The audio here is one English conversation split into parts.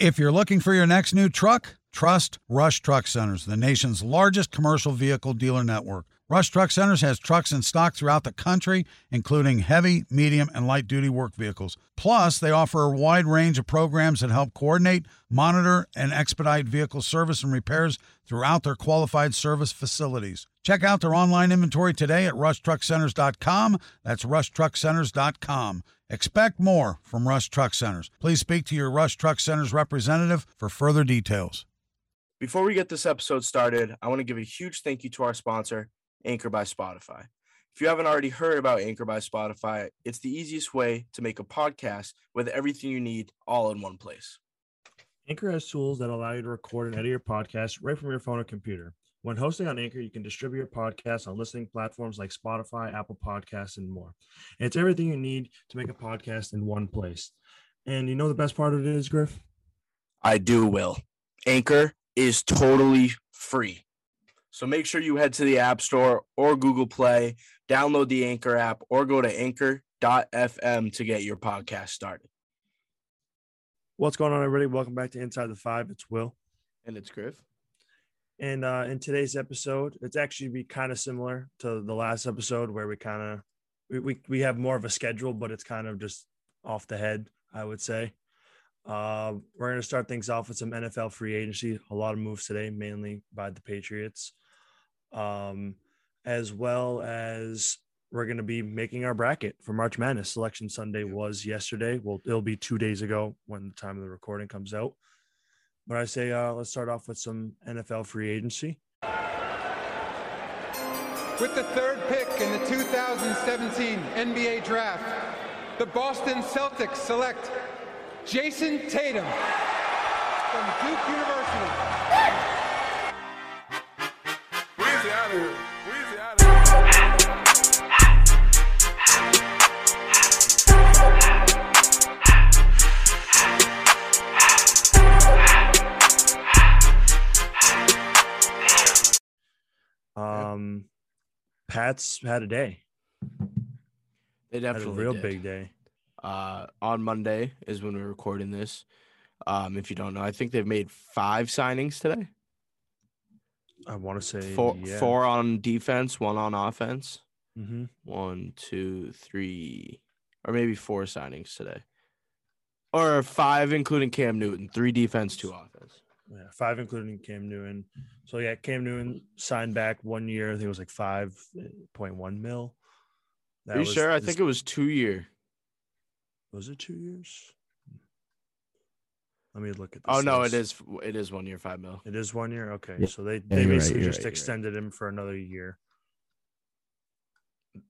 If you're looking for your next new truck, trust Rush Truck Centers, the nation's largest commercial vehicle dealer network. Rush Truck Centers has trucks in stock throughout the country, including heavy, medium, and light duty work vehicles. Plus, they offer a wide range of programs that help coordinate, monitor, and expedite vehicle service and repairs throughout their qualified service facilities. Check out their online inventory today at rushtruckcenters.com. That's rushtruckcenters.com. Expect more from Rush Truck Centers. Please speak to your Rush Truck Centers representative for further details. Before we get this episode started, I want to give a huge thank you to our sponsor, Anchor by Spotify. If you haven't already heard about Anchor by Spotify, it's the easiest way to make a podcast with everything you need all in one place. Anchor has tools that allow you to record and edit your podcast right from your phone or computer. When hosting on Anchor, you can distribute your podcast on listening platforms like Spotify, Apple Podcasts, and more. It's everything you need to make a podcast in one place. And you know the best part of it is, Griff? I do, Will. Anchor is totally free. So make sure you head to the App Store or Google Play, download the Anchor app, or go to anchor.fm to get your podcast started. What's going on, everybody? Welcome back to Inside the Five. It's Will. And it's Griff. And uh, in today's episode, it's actually be kind of similar to the last episode where we kind of we, we we have more of a schedule, but it's kind of just off the head, I would say. Uh, we're going to start things off with some NFL free agency. A lot of moves today, mainly by the Patriots, um, as well as we're going to be making our bracket for March Madness. Selection Sunday was yesterday. Well, it'll be two days ago when the time of the recording comes out. But I say uh, let's start off with some NFL free agency. With the third pick in the 2017 NBA Draft, the Boston Celtics select Jayson Tatum from Duke University. Weezy Um, Pats had a day, They had a real did. big day. uh, on Monday is when we're recording this. Um, if you don't know, I think they've made five signings today. I want to say Four, yeah. four on defense, one on offense. Mm-hmm. One, two, three, or maybe four signings today, or five including Cam Newton. Three defense, two offense. Yeah, five including Cam Newton. Mm-hmm. So yeah, Cam Newton signed back one year. I think it was like five point one mil. That Are you was sure? I this- think it was two year. was it two years. Let me look at. This Oh no, it list. is. It is one year, five mil. It is one year. Okay, Yeah. so they Yeah, they you're right, basically just right, you're right. extended him for another year.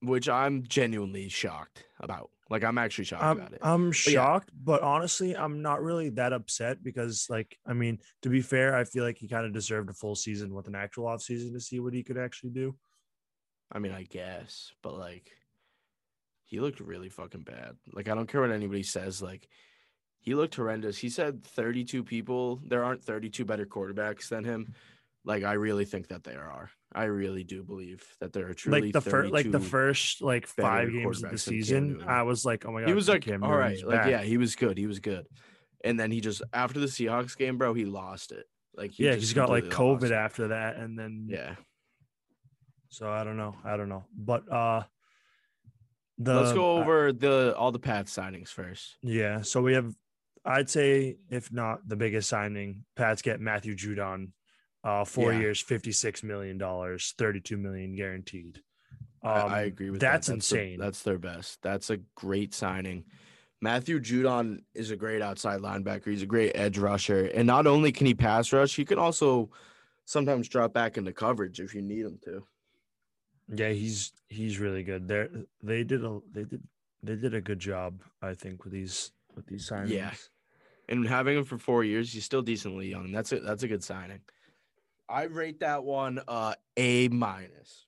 Which I'm genuinely shocked about. Like I'm actually shocked I'm, about it. I'm yeah. shocked, but honestly, I'm not really that upset because, like, I mean, to be fair, I feel like he kind of deserved a full season with an actual off season to see what he could actually do. I mean, I guess, but like, he looked really fucking bad. Like, I don't care what anybody says. Like, he looked horrendous. He said 32 people. There aren't 32 better quarterbacks than him. Like, I really think that there are. I really do believe that there are truly like the first, like the first, like five games of the season, I was like, oh my god, He was like, Cam all right, like back." yeah, he was good. He was good. And then he just after the Seahawks game, bro, he lost it. Like, he yeah, just he's got like COVID after that, and then Yeah. So I don't know, I don't know, but uh, the Let's go I- over the all the Pats signings first. Yeah. So we have, I'd say, if not the biggest signing, Pats get Matthew Judon, uh, four Yeah. years, $56 million, 32 million guaranteed. Um, I, I agree with that's that. the- insane. that's their best. That's a great signing. Matthew Judon is a great outside linebacker. He's a great edge rusher. And not only can he pass rush, he can also sometimes drop back into coverage if you need him to. yeah, he's he's really good. They they did a they did they did a good job, I think, with these with these signings. Yeah. and having him for four years, he's still decently young. That's a that's a good signing. I rate that one uh A minus.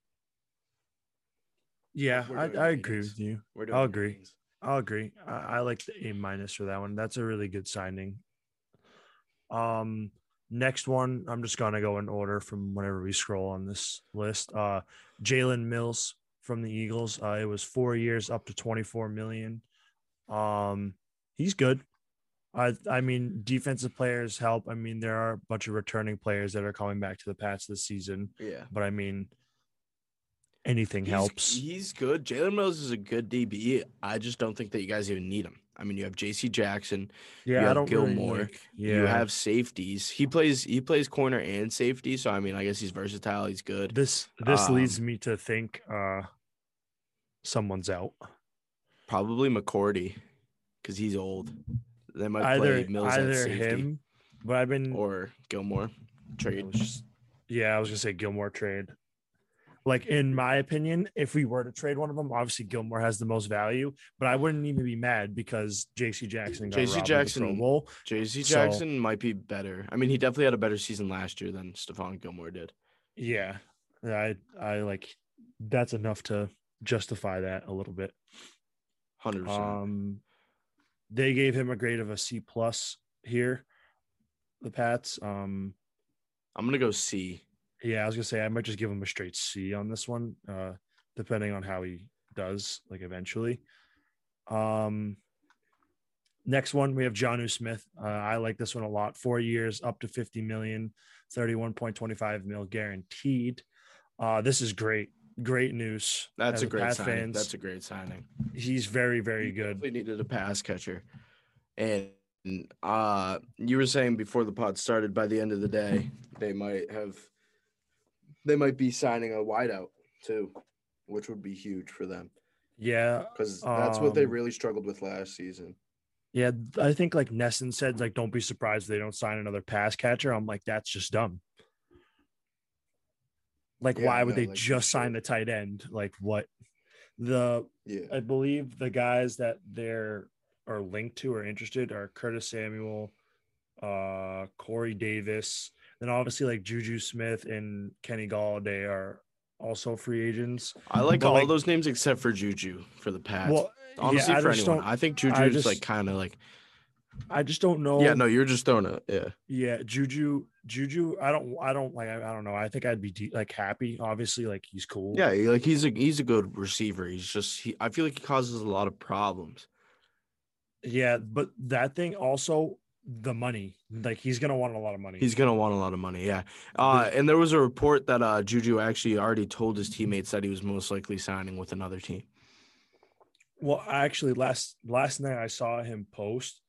Yeah, I, I agree with you. I'll agree. ratings. I'll agree. I, I like the A minus for that one. That's a really good signing. Um, next one, I'm just gonna go in order from whenever we scroll on this list. Uh, Jalen Mills from the Eagles. Uh, it was four years, up to 24 million. Um, he's good. I I mean, defensive players help. I mean, there are a bunch of returning players that are coming back to the Pats this season. Yeah. But I mean, anything He's- helps. He's good. Jalen Mills is a good DB. I just don't think that you guys even need him. I mean, you have J.C. Jackson. yeah, you I have don't really, Gilmore, like- yeah, You have safeties. He plays. He plays corner and safety. So I mean, I guess he's versatile. He's good. This this leads Um, me to think uh someone's out. Probably McCourty, because he's old. They might Either play Mills at either safety him, but I've been or Gilmore. Trade. just- yeah, I was gonna say Gilmore trade. Like in my opinion, if we were to trade one of them, obviously Gilmore has the most value, but I wouldn't even be mad because J.C. Jackson got J.C. robbed of the Pro Jackson- Bowl. J.C. So- Jackson might be better. I mean, he definitely had a better season last year than Stephon Gilmore did. Yeah, I I like that's enough to justify that a little bit. Hundred. Um, they gave him a grade of a C plus here. The Pats. Um, I'm gonna go C. yeah, I was gonna say I might just give him a straight C on this one, uh, depending on how he does, like eventually. Um, next one we have Jonnu Smith. Uh, I like this one a lot. Four years, up to 50 million, 31.25 mil guaranteed. Uh, this is great. Great news. That's a great signing. fans, That's a great signing. he's very, very He good. definitely needed a pass catcher, and uh, you were saying before the pod started. By the end of the day, they might have, they might be signing a wideout too, which would be huge for them Yeah, because that's what they Um, really struggled with last season. Yeah, I think like Nesson said, like, don't be surprised if they don't sign another pass catcher. I'm like, that's just dumb. Like, Yeah, why would no, they like, for just sign sure. the tight end? Like, what? The Yeah, I believe the guys that they're are linked to or interested are Curtis Samuel, uh, Corey Davis, then obviously like Juju Smith and Kenny Golladay are also free agents. I like but, all like- those names except for Juju for the Pats. Well, Honestly, yeah, I for anyone, I think Juju is like kind of like I just don't know. yeah. No, you're just throwing it. Yeah, Yeah, Juju, Juju. I don't, I don't like. I, I don't know. I think I'd be de- like happy. Obviously, like he's cool. yeah. Like he's a he's a good receiver. He's just he. I feel like he causes a lot of problems. yeah. But that thing also the money. Like he's gonna want a lot of money. He's gonna want a lot of money. Yeah. Uh, and there was a report that uh Juju actually already told his teammates that he was most likely signing with another team. well, actually, last last night I saw him post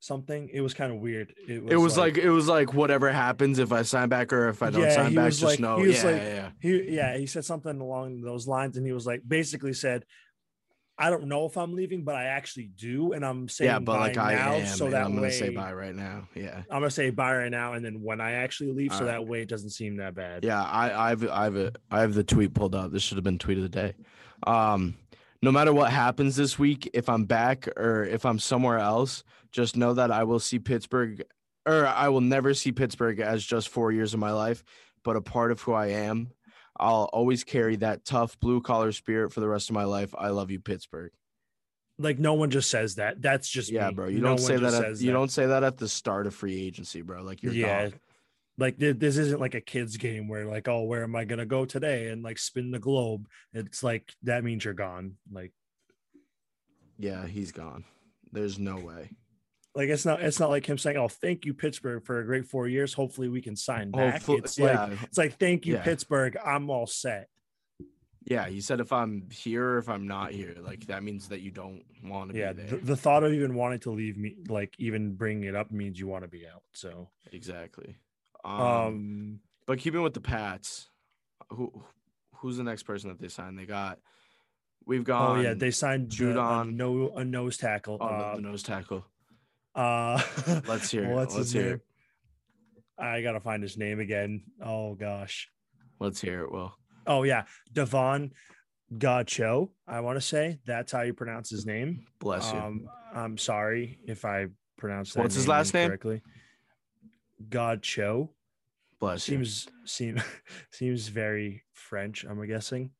something. It was kind of weird. It was, it was like, it was like whatever happens if I sign back or if I don't Yeah, sign back, just like- know. he was Yeah, like- yeah, yeah. he yeah he said something along those lines, and he was like basically said. I don't know if I'm leaving, but I actually do, and I'm saying Yeah, but like bye I now, am, so that I'm gonna way say bye right now. Yeah. I'm gonna say bye right now, and then when I actually leave, so All right. that way it doesn't seem that bad. Yeah, I, I've, I've, I have the tweet pulled up. This should have been tweet of the day. Um, no matter what happens this week, if I'm back or if I'm somewhere else, just know that I will see Pittsburgh, or I will never see Pittsburgh as just four years of my life, but a part of who I am. I'll always carry that tough blue collar spirit for the rest of my life. I love you, Pittsburgh. Like no one just says that. That's just Yeah, me. bro. You No don't say that. At, you that. don't say that at the start of free agency, bro. Like you're yeah. yeah. Like th- this isn't like a kids game where like, oh, where am I gonna go today and like spin the globe? It's like that means you're gone. Like, Yeah, he's gone. There's no way. like it's not it's not like him saying, "Oh, thank you Pittsburgh for a great four years. Hopefully we can sign oh, back." Hopefully, it's like it's like thank you Yeah. Pittsburgh. I'm all set. Yeah, he said if I'm here or if I'm not here, like that means that you don't want to Yeah, be the, the thought of even wanting to leave me, like even bringing it up, means you want to be out. So, exactly. Um, um, but keeping with the Pats, who who's the next person that they signed? They got we've got oh yeah, they signed the- a Judon. no a nose tackle. oh, uh, the nose tackle. uh, Let's hear what's Let's hear name? I gotta find his name again. Oh gosh. Let's hear it. Well, Oh yeah, Davon Godchaux. I want to say that's how you pronounce his name. bless you. Um, I'm sorry if I pronounced that What's his last name? incorrectly. God Cho Bless you. seems seems seems very French. I'm guessing.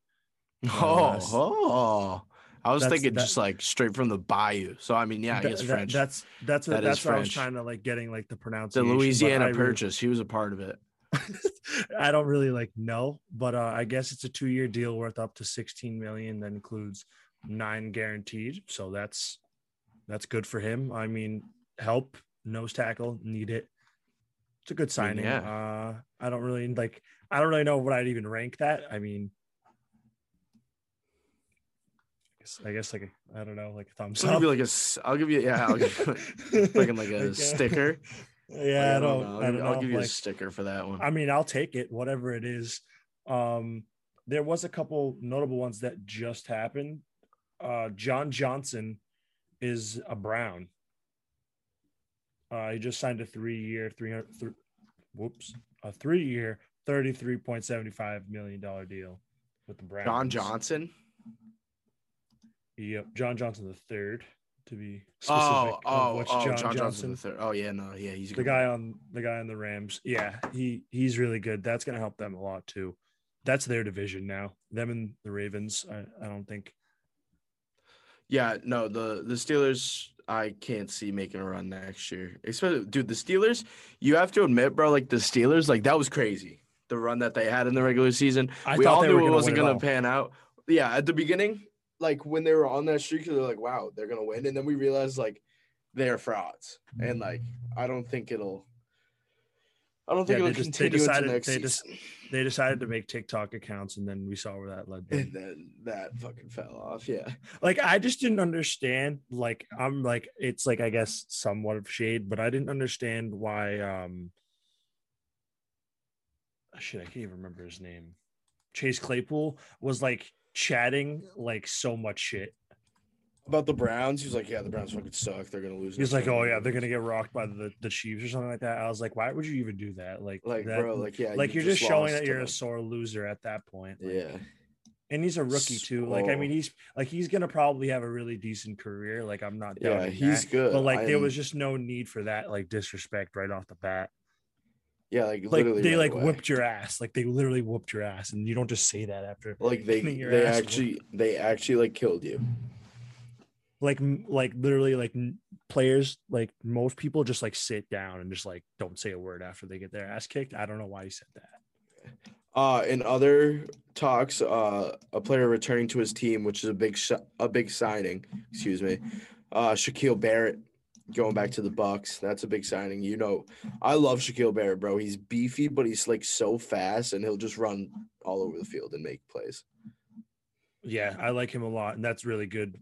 Oh, that's- oh. I was thinking that- just like straight from the bayou. So I mean, yeah, That- that- French. that's that's what That that's what I was French. trying to like getting like the the pronunciation. but Louisiana I really- Purchase. He was a part of it. I don't really like know, but uh, I guess it's a two-year deal worth up to 16 million. That includes nine guaranteed, so that's that's good for him. I mean, help nose tackle, need it. It's a good signing. yeah. Uh, I don't really like. I don't really know what I'd even rank that. I mean, I guess, I guess like a, I don't know, like a thumbs I'll up. give you like a. I'll give you. Yeah, I'll give you fucking like a sticker. Yeah, I don't. know. I I'll, don't I'll give you a sticker for that one. I mean, I'll take it, whatever it is. Um, there was a couple notable ones that just happened. Uh, John Johnson is a Brown. Uh, he just signed a three-year, three hundred. Th- whoops, a three-year, thirty-three point seventy-five million dollar deal with the Browns. John Johnson. Yep, John Johnson the third, to be specific. Oh, oh, which oh, John, John, Johnson. The third. Oh yeah, no, yeah, he's a the good guy on the guy on the Rams. Yeah, he he's really good. That's gonna help them a lot too. That's their division now. Them and the Ravens. I, I don't think. Yeah, no, the the Steelers. I can't see making a run next year. Especially, dude, the Steelers. You have to admit, bro, like the Steelers, like that was crazy. The run that they had in the regular season. I we all knew it wasn't gonna pan out. Yeah, at the beginning, like when they were on that streak, they're like, "Wow, they're gonna win," and then we realized like they're frauds, and like I don't think it'll. I don't think Yeah, it'll just- they continue decided- into next they season. just- They decided to make TikTok accounts, and then we saw where that led them. and then that fucking fell off. Yeah. like I just didn't understand. Like I'm like it's like I guess somewhat of shade, but I didn't understand why. um Shit, I can't even remember his name. Chase Claypool was like chatting like so much shit. About the Browns, he was like, "Yeah, the Browns fucking suck. They're gonna lose." He's like, "Oh yeah, they're gonna get rocked by the the Chiefs or something like that." I was like, "Why would you even do that?" Like, like, that, bro, like, yeah, like you you're just, showing that you're them. a sore loser at that point. Like, Yeah, and he's a rookie too. Like, I mean, he's like he's gonna probably have a really decent career. Like, I'm not yeah, he's that. good. But like, I there was just no need for that like disrespect right off the bat. yeah, like, Like literally they right like away. whipped your ass. Like they literally whooped your ass, and you don't just say that after like they they actually they actually like killed you. Like like literally like players like most people just like sit down and just like don't say a word after they get their ass kicked. I don't know why he said that. Uh, in other talks, uh, a player returning to his team, which is a big sh- a big signing. Excuse me, uh, Shaquille Barrett going back to the Bucks. That's a big signing. You know, I love Shaquille Barrett, bro. He's beefy, but he's like so fast, and he'll just run all over the field and make plays. Yeah, I like him a lot, and that's really good.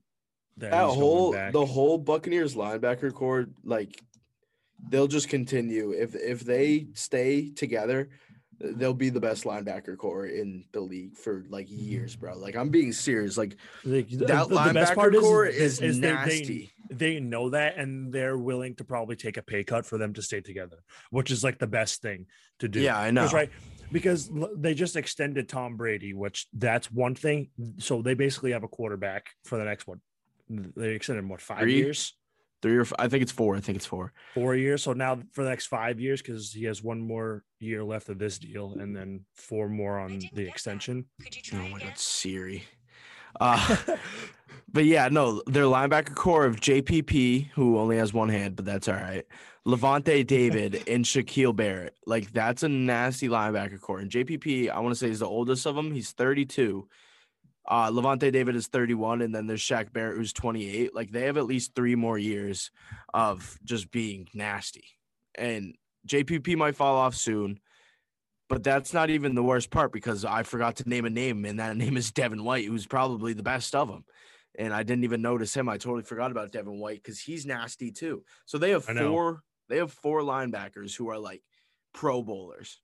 That, That whole the whole Buccaneers linebacker core, like they'll just continue if if they stay together. They'll be the best linebacker core in the league for like years, bro. Like I'm being serious. Like Like, the- that the- the linebacker is- core is- is, is they- they- nasty. they know that and they're willing to probably take a pay cut for them to stay together, which is like the best thing to do. Yeah, I know. Because, right? Because they just extended Tom Brady, which that's one thing. So they basically have a quarterback for the next one. They extended what five Three? years, Three or f- I think it's four. I think it's four. four years. So now for the next five years, because he has one more year left of this deal, and then four more on the extension. Oh my god, Siri. Uh, but yeah, no, their linebacker core of JPP, who only has one hand, but that's all right. Lavonte David and Shaquille Barrett. Like that's a nasty linebacker core. And JPP, I want to say is the oldest of them. He's 32. Uh, Lavonte David is 31, and then there's Shaq Barrett who's 28. Like they have at least three more years of just being nasty. And JPP might fall off soon. But that's not even the worst part because I forgot to name a name, and that name is Devin White, who's probably the best of them. And I didn't even notice him. I totally forgot about Devin White because he's nasty too. So they have four. They have four linebackers who are like Pro Bowlers.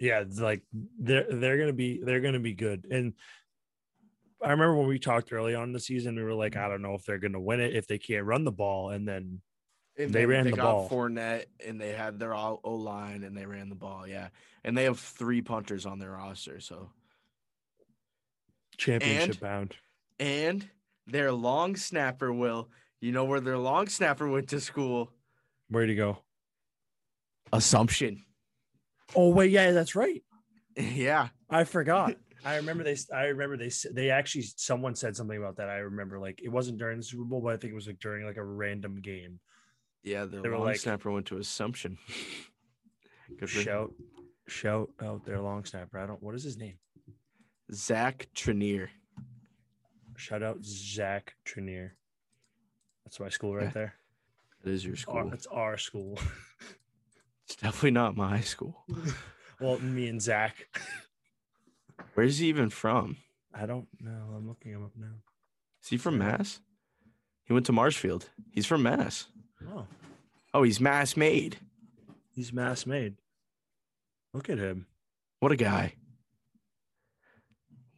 yeah it's like they're they're gonna be they're gonna be good and i remember when we talked early on in the season we were like mm-hmm. i don't know if they're gonna win it if they can't run the ball and then And They ran they the got ball. Fournette, and they had their O line, and they ran the ball. Yeah, and they have three punters on their roster. So championship And- bound and their long snapper will You know where their long snapper went to school? Where'd he go? Assumption. Oh wait, yeah, that's right. yeah. I forgot. I remember they. I remember they. They actually. Someone said something about that. I remember like it wasn't during the Super Bowl, but I think it was like during like a random game. Yeah, the They long like- snapper went to Assumption. Good for him. Shout, shout out their long snapper. I don't. What is his name? Zach Triner. Shout out Zach Triner. That's my school right Yeah, there. That is your Our, school. that's our school. It's definitely not my school. well, me and Zach. Where's he even from? I don't know. I'm looking him up now. Is he from Mass? He went to Marshfield. He's from Mass. Oh, Oh, he's Mass made. he's mass made. Look at him. What a guy.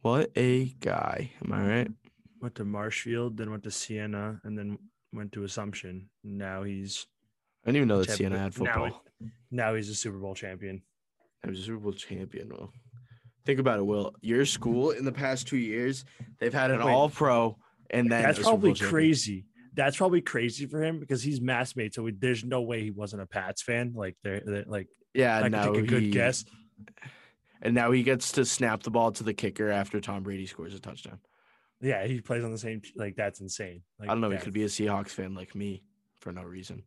What a guy. Am I right? Went to Marshfield, then went to Siena, and then went to Assumption. Now he's I didn't even know that champion- Siena had now football. Now he's a Super Bowl champion. I was a Super Bowl champion. Well, think about it, Will. Your school in the past two years, they've had an Wait. all pro and then That's probably crazy. That's probably crazy for him because he's mass made. So we, there's no way he wasn't a Pats fan. Like they're, they're like Yeah, I now take a good he- guess. And now he gets to snap the ball to the kicker after Tom Brady scores a touchdown. Yeah, he plays on the same. Like that's insane. Like, I don't know. He could be a Seahawks fan like me for no reason.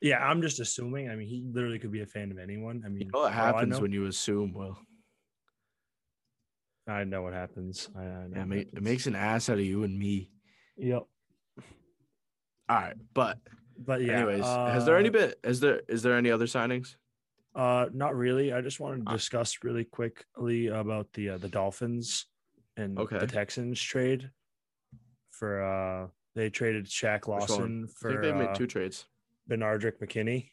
Yeah, I'm just assuming. I mean, he literally could be a fan of anyone. I mean, You know what for all I happens when you assume, Will? I know what happens. I, I know Yeah, what ma- it makes an ass out of you and me. Yep. All right, but But yeah. anyways, has there any uh, bit? Is there is there any other signings? Uh, not really. I just wanted to Uh, discuss really quickly about the uh, the Dolphins and Okay. the Texans trade for uh they traded Shaq? Lawson I think for they've uh, made two trades. Benardrick McKinney.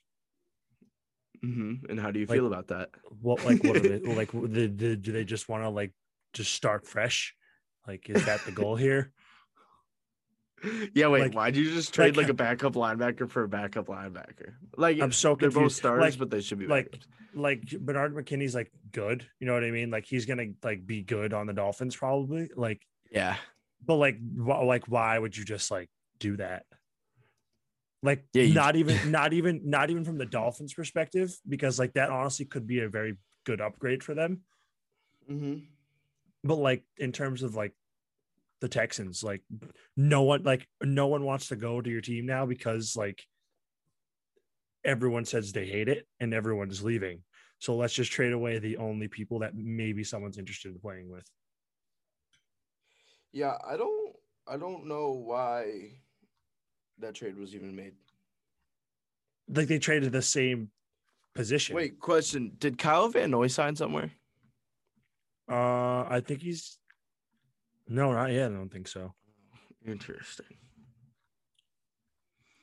Mm-hmm. And how do you like- feel about that? What like what are they like? The, the, do they just want to like just start fresh? Like, is that the goal here? Yeah, wait. like- why'd you just trade like- like, a backup linebacker for a backup linebacker? Like I'm so confused. they're both confused. stars, Like- but they should be like- backups. Like Bernard McKinney's like good. You know what I mean? Like he's gonna like be good on the Dolphins probably. Like, Yeah, but like, wh- like why would you just like do that? Like, Yeah, you- not even, not even, not even from the Dolphins' perspective, because like that honestly could be a very good upgrade for them. mm-hmm. But like in terms of like the Texans, like no one, like no one wants to go to your team now because like everyone says they hate it and everyone's leaving. So let's just trade away the only people that maybe someone's interested in playing with. Yeah, I don't I don't know why that trade was even made. Like they traded the same position. Wait, question. Did Kyle Van Noy sign somewhere? Uh, I think he's no, not yet. I don't think so. Interesting.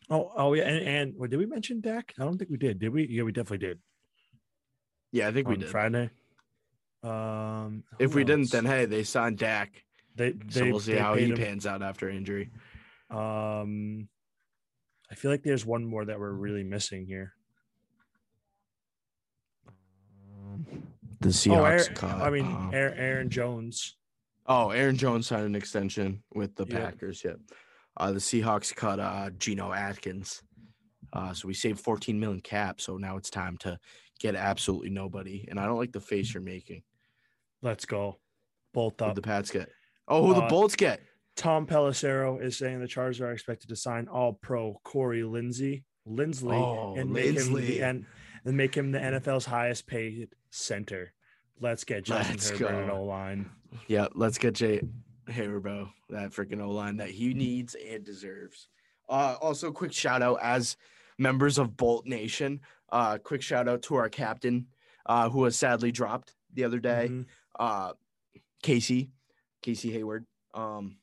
Oh, oh yeah, and, and wait, did we mention Dak? I don't think we did. Did we? Yeah, we definitely did. Yeah, I think we did. Friday. Um, If who we didn't, then hey, they signed Dak. they, So they we'll see they how he him. pans out after injury. Um, I feel like there's one more that we're really missing here. The oh, Seahawks cut. I mean, uh, Aaron, Jones. oh, Aaron Jones signed an extension with the Yep. Packers. Yep. Uh, the Seahawks cut uh, Geno Atkins. Uh, so we saved 14 million cap. So now it's time to get absolutely nobody. And I don't like the face you're making. Let's go. Bolt up. the Pats get? Oh, who the Uh, Bolts get? Tom Pelissero is saying the Chargers are expected to sign All Pro Corey Lindsey, Linsley, Oh, and make him the and, and make him the NFL's highest paid center. Let's get Justin Let's Herbert at. O line. Yeah, let's get Jay Haverbo, that freaking O line that he needs and deserves. Uh, also, quick shout out as members of Bolt Nation. Uh, quick shout out to our captain, uh, who was sadly dropped the other day. Mhm. Uh, Casey, Casey Hayward. Um,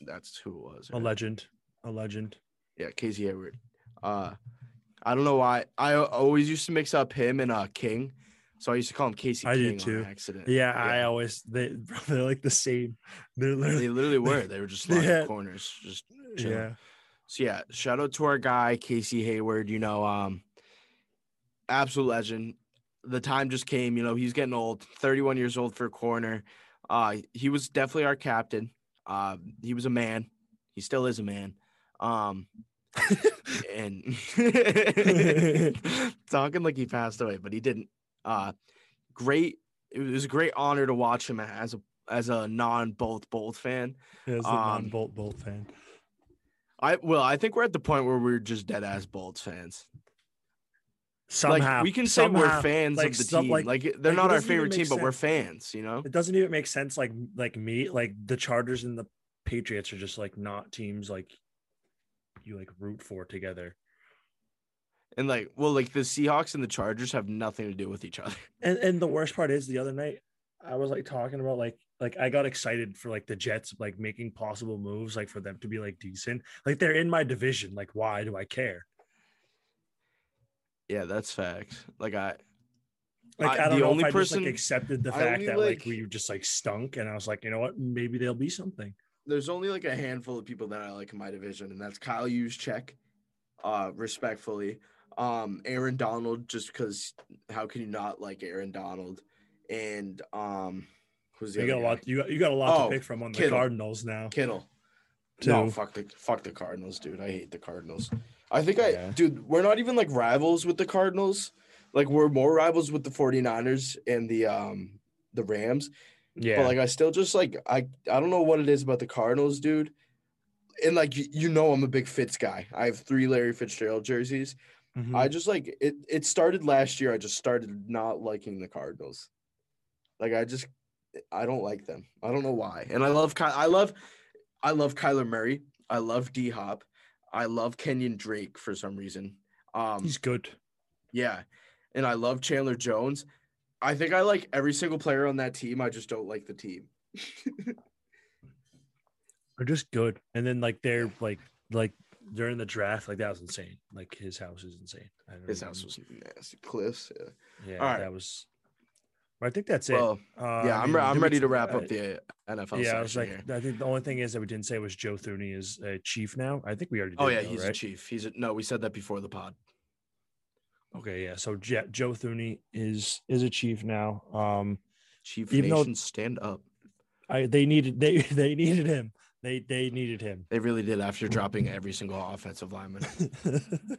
that's who it was. A legend, a legend. Yeah, Casey Hayward. Uh, I don't know why. I always used to mix up him and uh King, so I used to call him Casey I King too. accident. Yeah, I always they bro, they're like the same. They're They literally literally were. They were just slotted Yeah. corners, just chilling. yeah. So yeah, shout out to our guy Casey Hayward. You know, um, absolute legend. The time just came. You know, he's getting old. Thirty-one years old for a corner. Uh, he was definitely our captain. Uh, he was a man. He still is a man. Um, and talking like he passed away, but he didn't. Uh, great. It was a great honor to watch him as a as a non bolt bolt fan. As a Um, non-Bolt Bolt fan. I well, I think we're at the point where we're just dead ass Bolts fans. Somehow like we can say we're fans like, of the some- team. Like, like- they're not our favorite team, but we're fans. You know. it doesn't even make sense. Like like me, like the Chargers and the Patriots are just like not teams like you like root for together. And like, well, like the Seahawks and the Chargers have nothing to do with each other. And and the worst part is the other night I was like talking about like like I got excited for like the Jets like making possible moves like for them to be like decent. Like they're in my division. Like why do I care? Yeah, that's fact. Like I, Like I- I, don't the know only if I just like accepted the fact only, that like, like- we just like stunk and I was like, you know what? Maybe there'll be something. There's only like a handful of people that I like in my division, and that's Kyle Juszczyk, uh, respectfully. Um, Aaron Donald, just because how can you not like Aaron Donald? And um, who's the You other got a lot you got you got a lot Oh, to pick from on the Kittle. Cardinals now. Kittle. No, fuck the fuck the Cardinals, dude. I hate the Cardinals. I think I Yeah. dude, we're not even like rivals with the Cardinals. Like we're more rivals with the 49ers and the um the Rams. Yeah. But like I still just like I I don't know what it is about the Cardinals, dude. And like you, you know I'm a big Fitz guy. I have three Larry Fitzgerald jerseys. Mhm. I just like it it started last year. I just started not liking the Cardinals. Like I just I don't like them. I don't know why. And I love Ky- I love I love Kyler Murray. I love D Hop. I love Kenyon Drake for some reason. Um He's good. yeah. And I love Chandler Jones. I think I like every single player on that team. I just don't like the team. They're just good. And then like they're like like during the draft, like that was insane. Like his house is insane. I don't His house was nasty. Cliffs. Yeah. yeah, all right. that was I think that's it. Well, Uh, yeah, I I'm, mean, I'm ready to wrap uh, up the NFL yeah, I was like, here. I think the only thing is that we didn't say was Joe Thuney is a chief now. I think we already did. Oh yeah, though, he's a chief. He's a, no, we said that before the pod. Okay, yeah. So Je- Joe Thuney is is a chief now. Um, Chief Even though- Nation, stand up. I they needed they they needed him. They they needed him. They really did after dropping every single offensive lineman.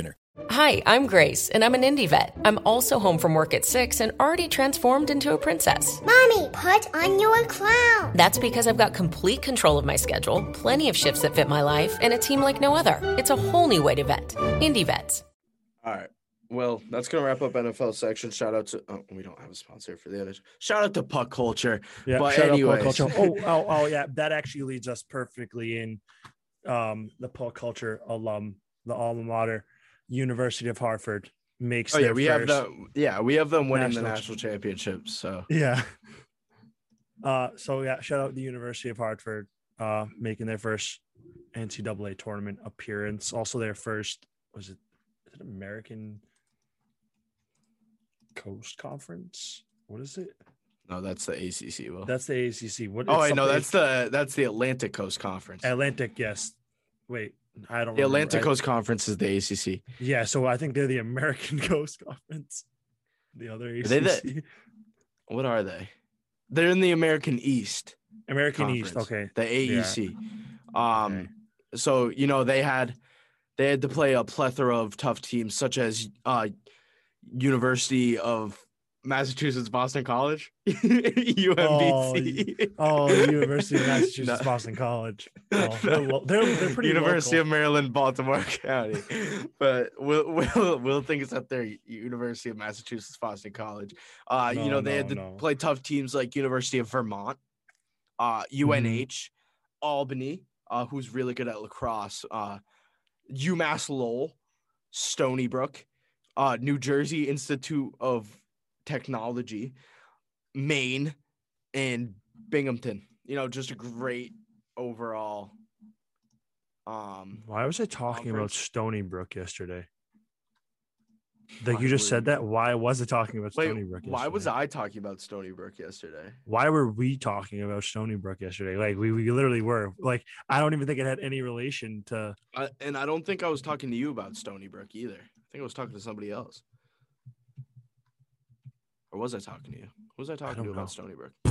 winner. Hi, I'm Grace, and I'm an indie vet. I'm also home from work at 6 and already transformed into a princess. Mommy, put on your crown. That's because I've got complete control of my schedule, plenty of shifts that fit my life, and a team like no other. It's a whole new way to vet. Indie vets. All right. Well, that's gonna wrap up NFL section. Shout out to oh, we don't have a sponsor for the other. Shout out to Puck Culture. Yeah, But shout out Paul anyways. Culture. Oh, oh, oh, yeah. That actually leads us perfectly in um, the Puck Culture alum, the alma mater, University of Hartford makes. Oh yeah, we have the yeah we have them winning the national national championships. So Yeah. Uh, so yeah, shout out the University of Hartford, uh, making their first NCAA tournament appearance. Also, their first was it, it American Coast Conference? What is it? no, that's the ACC. Will. That's the ACC. What? oh I know. that's the that's the Atlantic Coast Conference. Atlantic. Yes. Wait, I don't. Know. The remember. Atlantic Coast Conference is the ACC. Yeah, so I think they're the American Coast Conference. The other ACC. they the- What are they? They're in the American East. American East. Okay. The AEC. Um, Okay. so you know they had they had to play a plethora of tough teams such as uh University of Massachusetts Boston College, UMBC. Oh, University of Massachusetts No. Boston College. Oh, they're, they're, they're pretty University local. of Maryland, Baltimore County. but Will Will Will think it's up there, University of Massachusetts Boston College. Uh, you know, they had to no. play tough teams like University of Vermont, uh. UNH, Albany, uh, who's really good at lacrosse, uh, UMass Lowell, Stony Brook, uh, New Jersey Institute of Technology, Maine, and Binghamton. You know, just a great overall Um, Why was I talking about Stony Brook yesterday? Like Why you just said that. Why was I talking about wait, Stony Brook? why was yesterday? I talking about Stony Brook yesterday? Why were we talking about Stony Brook yesterday? Like we, we literally were. Like I don't even think it had any relation to. I, and I don't think I was talking to you about Stony Brook either. I think I was talking to somebody else. Or was I talking to you? Who was I talking don't to know. about Stony Brook?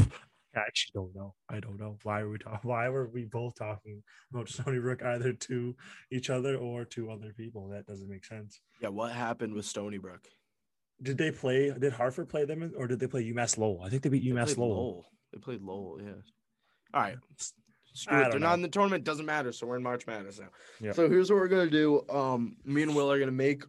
I actually don't know. I don't know. Why were we talking? Why were we both talking about Stony Brook either to each other or to other people? That doesn't make sense. Yeah, what happened with Stony Brook? Did they play? Did Hartford play them, or did they play UMass Lowell? I think they beat They UMass played Lowell. They played Lowell, yeah. All right. Screw it. They're know. not in the tournament. Doesn't matter. So we're in March Madness now. Yeah. So here's what we're gonna do. Um, me and Will are gonna make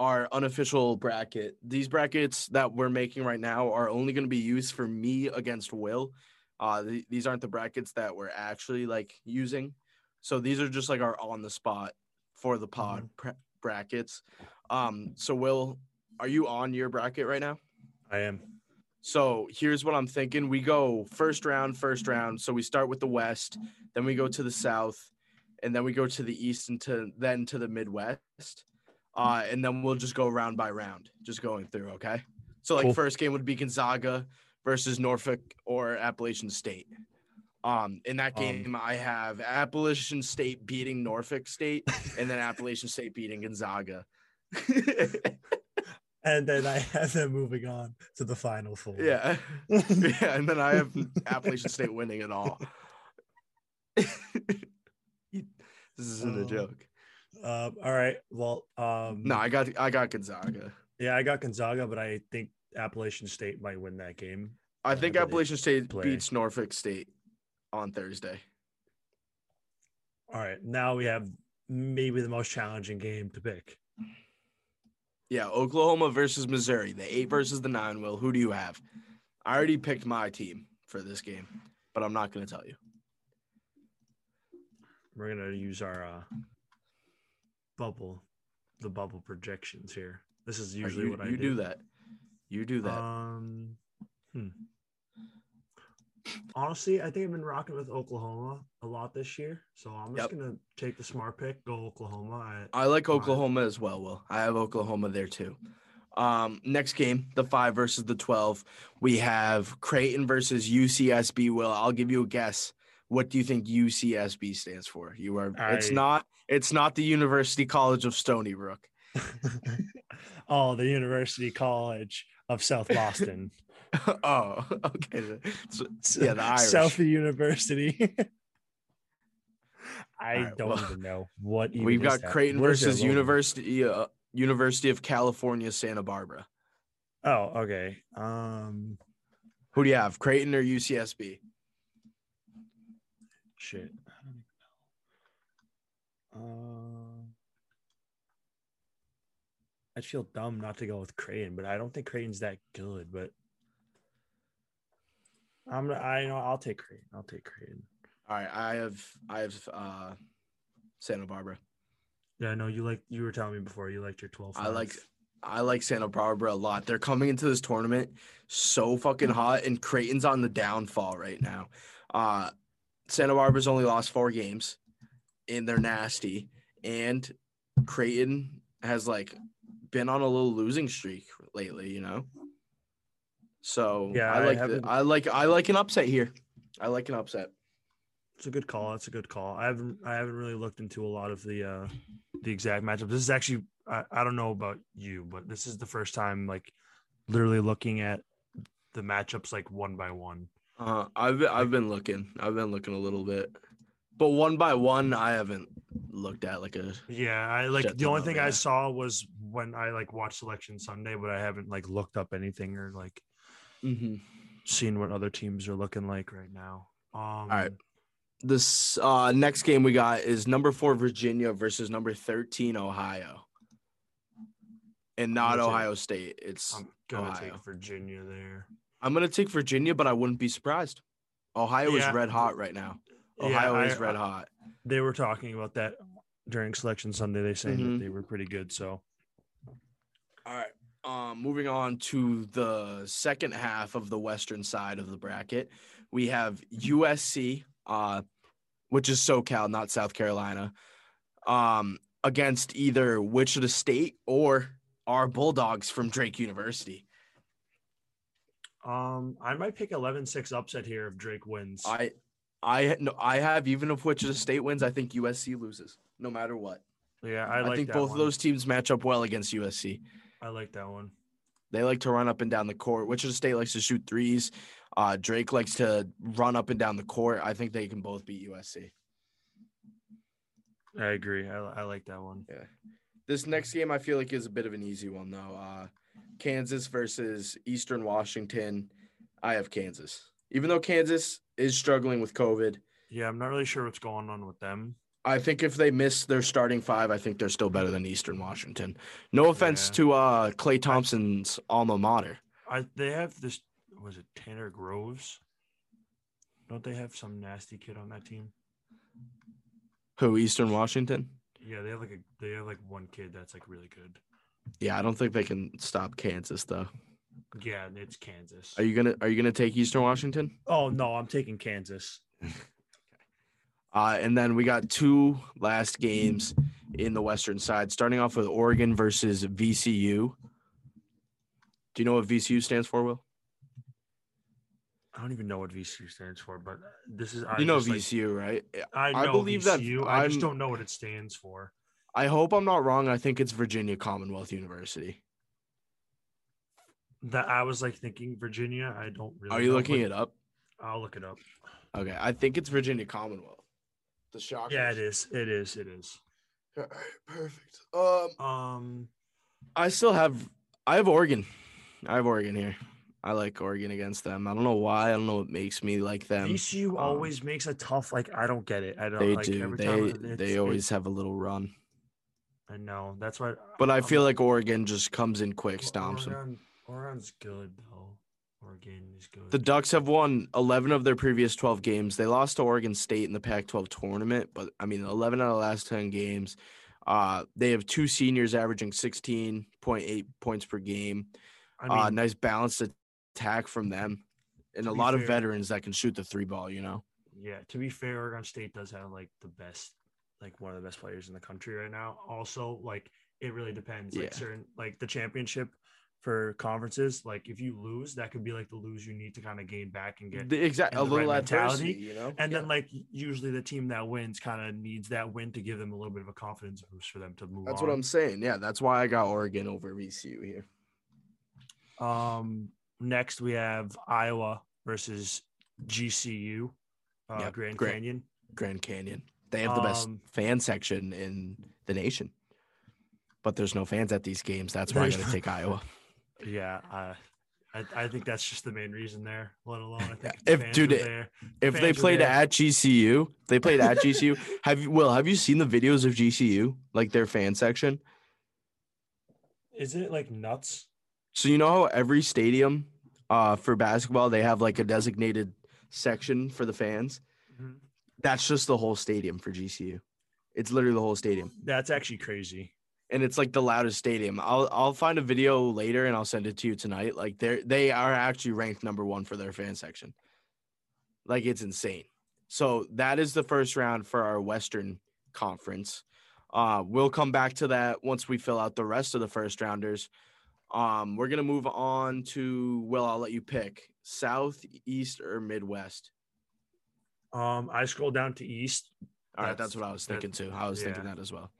our unofficial bracket. These brackets that we're making right now are only gonna be used for me against Will. Uh, th- these aren't the brackets that we're actually like using. So these are just like our on the spot for the pod pre- brackets. Um, so Will, are you on your bracket right now? I am. So here's what I'm thinking. We go first round, first round. So we start with the West, then we go to the South, and then we go to the East and to then to the Midwest. Uh, and then we'll just go round by round, just going through. Okay. So like Cool. first game would be Gonzaga versus Norfolk or Appalachian State. Um, in that Um, game, I have Appalachian State beating Norfolk State, and then Appalachian State beating Gonzaga. And then I have them moving on to the final four. Yeah. yeah. And then I have Appalachian State winning it all. this isn't a Oh. joke. Um, all right. Well, um, No, I got I got Gonzaga. yeah, I got Gonzaga, but I think Appalachian State might win that game. I think Appalachian State play. beats Norfolk State on Thursday. All right. Now we have maybe the most challenging game to pick. Yeah, Oklahoma versus Missouri, the eight versus the nine. Will who do you have? I already picked my team for this game, but I'm not going to tell you. We're gonna use our uh, bubble, the bubble projections here. This is usually you, what I you do that. You do that. Um, hmm. Honestly, I think I've been rocking with Oklahoma a lot this year, so I'm just Yep. gonna take the smart pick, go Oklahoma. I, I like. Oklahoma as well. Will I have Oklahoma there too? Um, next game, the five versus the twelve. We have Creighton versus UCSB. Will I'll give you a guess. What do you think UCSB stands for? You are. it's not. It's not the University College of Stony Brook. oh, the University College of South Boston. oh, okay. So- yeah, the Irish. South University. I right, don't well, even know what. Even We've got that. Creighton their versus? University uh, University of California, Santa Barbara. Oh, okay. Um, Who do you have, Creighton or UCSB? Shit. I don't even know. Um, I'd feel dumb not to go with Creighton, but I don't think Creighton's that good. But I'm gonna- I know I'll take Creighton. I'll take Creighton. All right, I have I have uh, Santa Barbara. Yeah, I know you like you were telling me before you liked your 12. I like I like Santa Barbara a lot. They're coming into this tournament so fucking hot, and Creighton's on the downfall right now. Uh, Santa Barbara's only lost four games, and they're nasty. And Creighton has like been on a little losing streak lately, you know. So Yeah, I I like the, I like I like an upset here. I like an upset. It's a good call. It's a good call. I haven't I haven't really looked into a lot of the uh the exact matchup. This is actually I, I don't know about you, but this is the first time like literally looking at the matchups like one by one. Uh, I've been- I've been looking. I've been looking a little bit, but one by one, I haven't looked at like a. Yeah, I like the only thing. I saw was when I like watched Selection Sunday, but I haven't like looked up anything or like Mm-hmm. seen what other teams are looking like right now. Um right. This uh, next game we got is number four Virginia versus number thirteen Ohio, and not gonna take- Ohio State. It's I'm gonna Ohio. take Virginia there. I'm gonna take Virginia, but I wouldn't be surprised. Ohio is red hot right now. Yeah, Ohio I- is red hot. They were talking about that during Selection Sunday. They saying Mhm. that they were pretty good. So All right. Um, moving on to the second half of the western side of the bracket, we have USC uh, which is SoCal, not South Carolina, um, against either Wichita State or our Bulldogs from Drake University. Um, I might pick 11-6 upset here if Drake wins. I, I, no, I have even if Wichita State wins, I think USC loses no matter what. yeah, I like I, think both one. of those teams match up well against USC. I like that one. They like to run up and down the court. Wichita State likes to shoot threes. Uh, Drake likes to run up and down the court. I think they can both beat USC. I agree. I, I like that one. Yeah. This next game I feel like is a bit of an easy one though. Uh, Kansas versus Eastern Washington. I have Kansas. Even though Kansas is struggling with COVID, Yeah, I'm not really sure what's going on with them. I think if they miss their starting five, I think they're still better than Eastern Washington. No offense Yeah. to uh, Klay Thompson's alma mater. I they have this was it Tanner Groves? Don't they have some nasty kid on that team? Who Eastern Washington? Yeah, they have like a they have like one kid that's like really good. Yeah, I don't think they can stop Kansas though. Yeah, it's Kansas. Are you gonna Are you gonna take Eastern Washington? Oh no, I'm taking Kansas. Uh, and then we got two last games in the Western side, starting off with Oregon versus VCU. Do you know what VCU stands for, Will? I don't even know what VCU stands for, but this is I you know just, like, VCU, right? I know I believe that VCU. I just don't know what it stands for. I hope I'm not wrong. I think it's Virginia Commonwealth University. That I was like thinking Virginia. I don't really. Are you know, looking it up? I'll look it up. Okay, I think it's Virginia Commonwealth. The shock. Yeah, it is. It is. It is. All right, perfect. Um, Um, I still have I have Oregon. I have Oregon here. I like Oregon against them. I don't know why. I don't know what makes me like them. VCU um, always makes a tough. Like I don't get it. I don't. They like, do. Every They time they always have a little run. I know. That's why. But I I'm- feel like Oregon just comes in quick, stomps them. Oregon, Oregon's good though. Oregon is good. The Ducks have won 11 of their previous 12 games. They lost to Oregon State in the Pac-12 tournament, but I mean 11 out of the last 10 games. Uh, they have two seniors averaging 16.8 points per game. I mean, uh, nice balanced attack from them, and a lot of veterans that can shoot the three ball. You know. yeah. To be fair, Oregon State does have like the best, like one of the best players in the country right now. Also, like it really depends. Like Yeah. certain, like the championship for conferences. Like if you lose, that could be like the lose you need to kind of gain back and get The exact a the little right mentality. you know. And Yeah. then like usually the team that wins kind of needs that win to give them a little bit of a confidence boost for them to move that's on. what I'm saying. Yeah, that's why I got Oregon over VCU here. Um next we have Iowa versus GCU, uh, Yep, Grand great. Canyon. Grand Canyon. They have the best Um, fan section in the nation. But there's no fans at these games. That's why I'm going to take Iowa. Yeah, uh, I I think that's just the main reason there. Let alone I think If- fans dude, were it- there. If they played at GCU, they played at GCU. Have you Will, have you seen the videos of GCU? Like their fan section? Isn't it like nuts? So you know how every stadium uh for basketball they have like a designated section for the fans? That's just the whole stadium for GCU. It's literally the whole stadium. That's actually crazy. and it's like the loudest stadium. I'll I'll find a video later and I'll send it to you tonight. Like they they are actually ranked number one for their fan section. Like it's insane. So that is the first round for our Western Conference. Uh, we'll come back to that once we fill out the rest of the first rounders. Um, we're gonna move on to well, I'll let you pick South, East, or Midwest. Um, I scroll down to East. All right, that's That's- what I was thinking too. I was thinking that as well.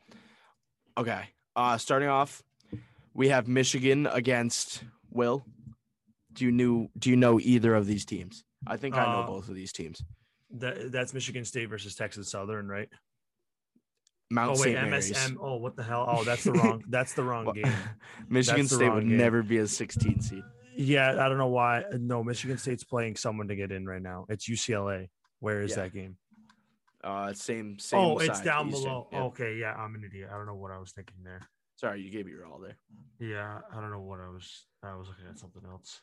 Okay. Uh starting off, we have Michigan against Will. Do you knew do you know either of these teams? I think I know Uh, both of these teams. That that's Michigan State versus Texas Southern, right? Mount oh wait, St. Mary's. MSM. Oh, what the hell? Oh, that's the wrong. that's the wrong game. Michigan That's State would game. never be a 16 seed. Yeah, I don't know why. No, Michigan State's playing someone to get in right now. It's UCLA. Where is Yeah. that game? Uh same same Oh, it's side, down Eastern. below. Yeah. Okay, yeah, I'm an idiot. I don't know what I was thinking there. Sorry, you gave me your all there. Yeah, I don't know what I was. I was looking at something else.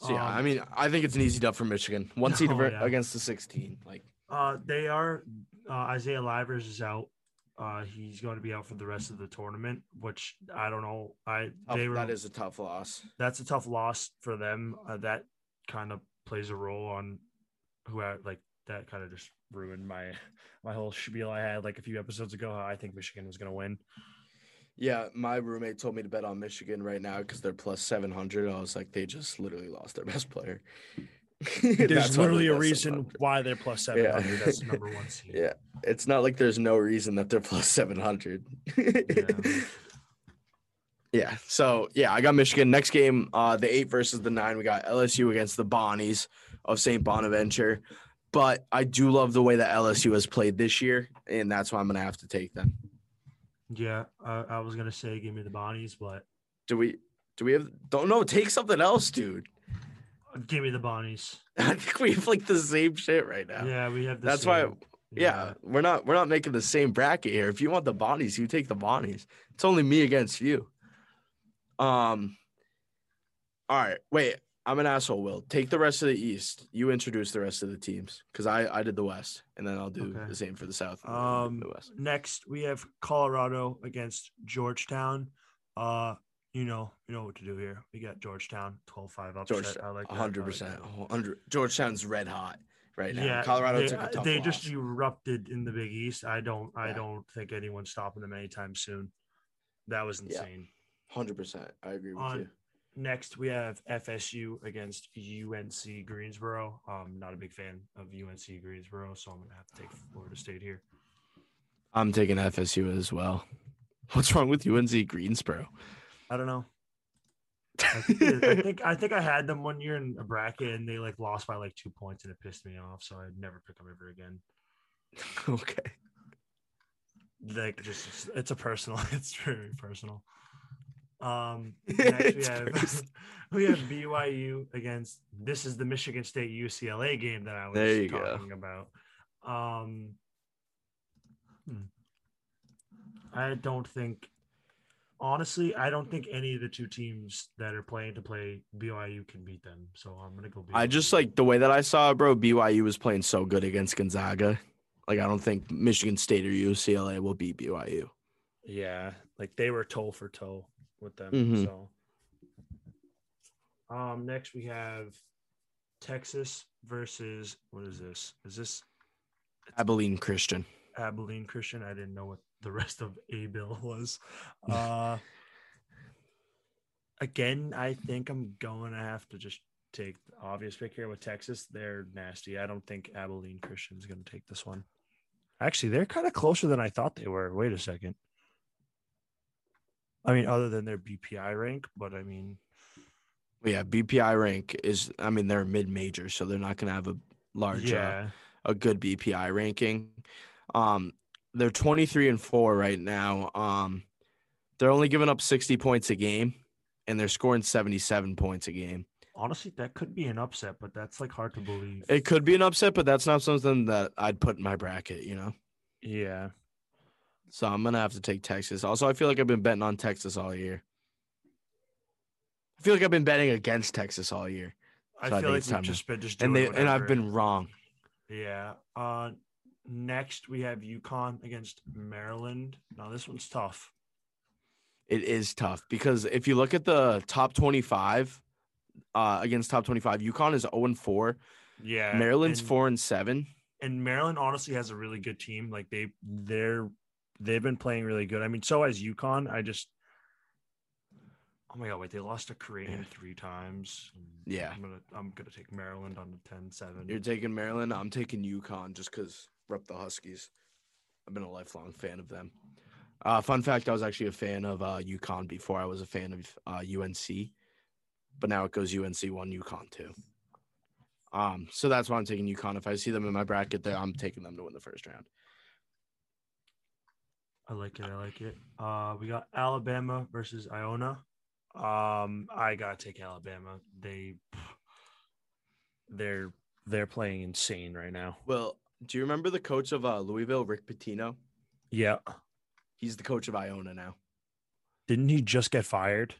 So yeah, Um, I mean, I think it's an easy dub for Michigan. One seed Oh, yeah. against the 16. Like Uh, they are. Uh, Isaiah Livers is out. Uh, he's going to be out for the rest of the tournament, which I don't know. I tough- they were, that is a tough loss. that's a tough loss for them. Uh, that kind of plays a role on who like that kind of just ruined my my whole spiel I had like a few episodes ago. How I think Michigan was gonna win. Yeah, my roommate told me to bet on Michigan right now because they're plus seven hundred. I was like, they just literally lost their best player. There's literally a reason why they're plus plus seven hundred. Yeah. That's the number one seed. Yeah, it's not like there's no reason that they're plus seven hundred. Yeah. Yeah. So yeah, I got Michigan. Next game, uh, the eight versus the nine. We got LSU against the Bonnies of St. Bonaventure. But I do love the way that LSU has played this year, and that's why I'm gonna have to take them. Yeah, I, I was gonna say give me the Bonnies, but Do we? Do we have? Don't know. Take something else, dude. give me the Bonnies. I think we have like the same shit right now. Yeah, we have. The That's why. same- Yeah, we're not we're not making the same bracket here. If you want the Bonnies, you take the Bonnies. It's only me against you. Um. All right, wait. I'm an asshole. Will take the rest of the East. You introduce the rest of the teams because I I did the West, and then I'll do Okay. the same for the South. Um, the West. next we have Colorado against Georgetown. Uh, you know, you know what to do here. We got Georgetown 12-5 upset. Georgetown, I like that. I like hundred percent. that. Hundred. Georgetown's red hot right now. Yeah, Colorado they, took a tough they loss. just erupted in the Big East. I don't, I don't think anyone's stopping them anytime soon. That was insane. Yeah. insane. Hundred percent. I agree with On- you. Next, we have FSU against UNC Greensboro. I'm not a big fan of UNC Greensboro, so I'm gonna have to take Florida State here. I'm taking FSU as well. What's wrong with UNC Greensboro? I don't know. I think, I think I think I had them one year in a bracket and they like lost by like two points and it pissed me off. So I'd never pick them ever again. okay. Like just it's a personal. It's very personal. Um, next we have we have BYU against. This is the Michigan State UCLA game that I was There you go. talking about. Um, hmm. I don't think. Honestly, I don't think any of the two teams that are playing to play BYU can beat them. So I'm gonna go. BYU. I just like the way that I saw it, bro. BYU was playing so good against Gonzaga. Like I don't think Michigan State or UCLA will beat BYU. Yeah, like they were toe for toe with them. Mhm. So, um, next we have Texas versus what is this? Is this Abilene Christian. Abilene Christian? I didn't know what the rest of A Bill was. Uh, again, I think I'm going to have to just take the obvious pick here with Texas. They're nasty. I don't think Abilene Christian's going to take this one. Actually, they're kind of closer than I thought they were. Wait a second. I mean, other than their BPI rank, but I mean, Yeah, BPI rank is. I mean, they're mid major, so they're not gonna have a large, uh, yeah, a good BPI ranking. Um, they're 23 and four right now. Um, they're only giving up 60 points a game, and they're scoring 77 points a game. honestly, that could be an upset, but that's like hard to believe. It could be an upset, but that's not something that I'd put in my bracket. You know. yeah, So I'm gonna have to take Texas. Also, I feel like I've been betting on Texas all year. I feel like I've been betting against Texas all year, I So I feel think like we've just been just and doing they and I've been wrong. Yeah. Uh next we have UConn against Maryland. Now this one's tough. It is tough because if you look at the top 25 uh, against top 25, UConn is 0 and 4. Yeah. Maryland's and, 4 and 7. And Maryland honestly has a really good team. Like they they're they've been playing really good. I mean, so has UConn. I just Oh my god, wait, they lost to Korean Yeah. three times. Yeah. I'm gonna I'm gonna take Maryland on the 10-7. You're taking Maryland. I'm taking UConn just because rep the Huskies. I've been a lifelong fan of them. Uh, fun fact: I was actually a fan of uh, UConn before I was a fan of uh, UNC, but now it goes UNC one, UConn two. Um, so that's why I'm taking UConn. If I see them in my bracket, there, I'm taking them to win the first round. I like it. I like it. Uh, we got Alabama versus Iona. Um, I gotta take Alabama. They, they're they're playing insane right now. Well, do you remember the coach of uh, Louisville, Rick Pitino? Yeah. He's the coach of Iona now. Didn't he just get fired?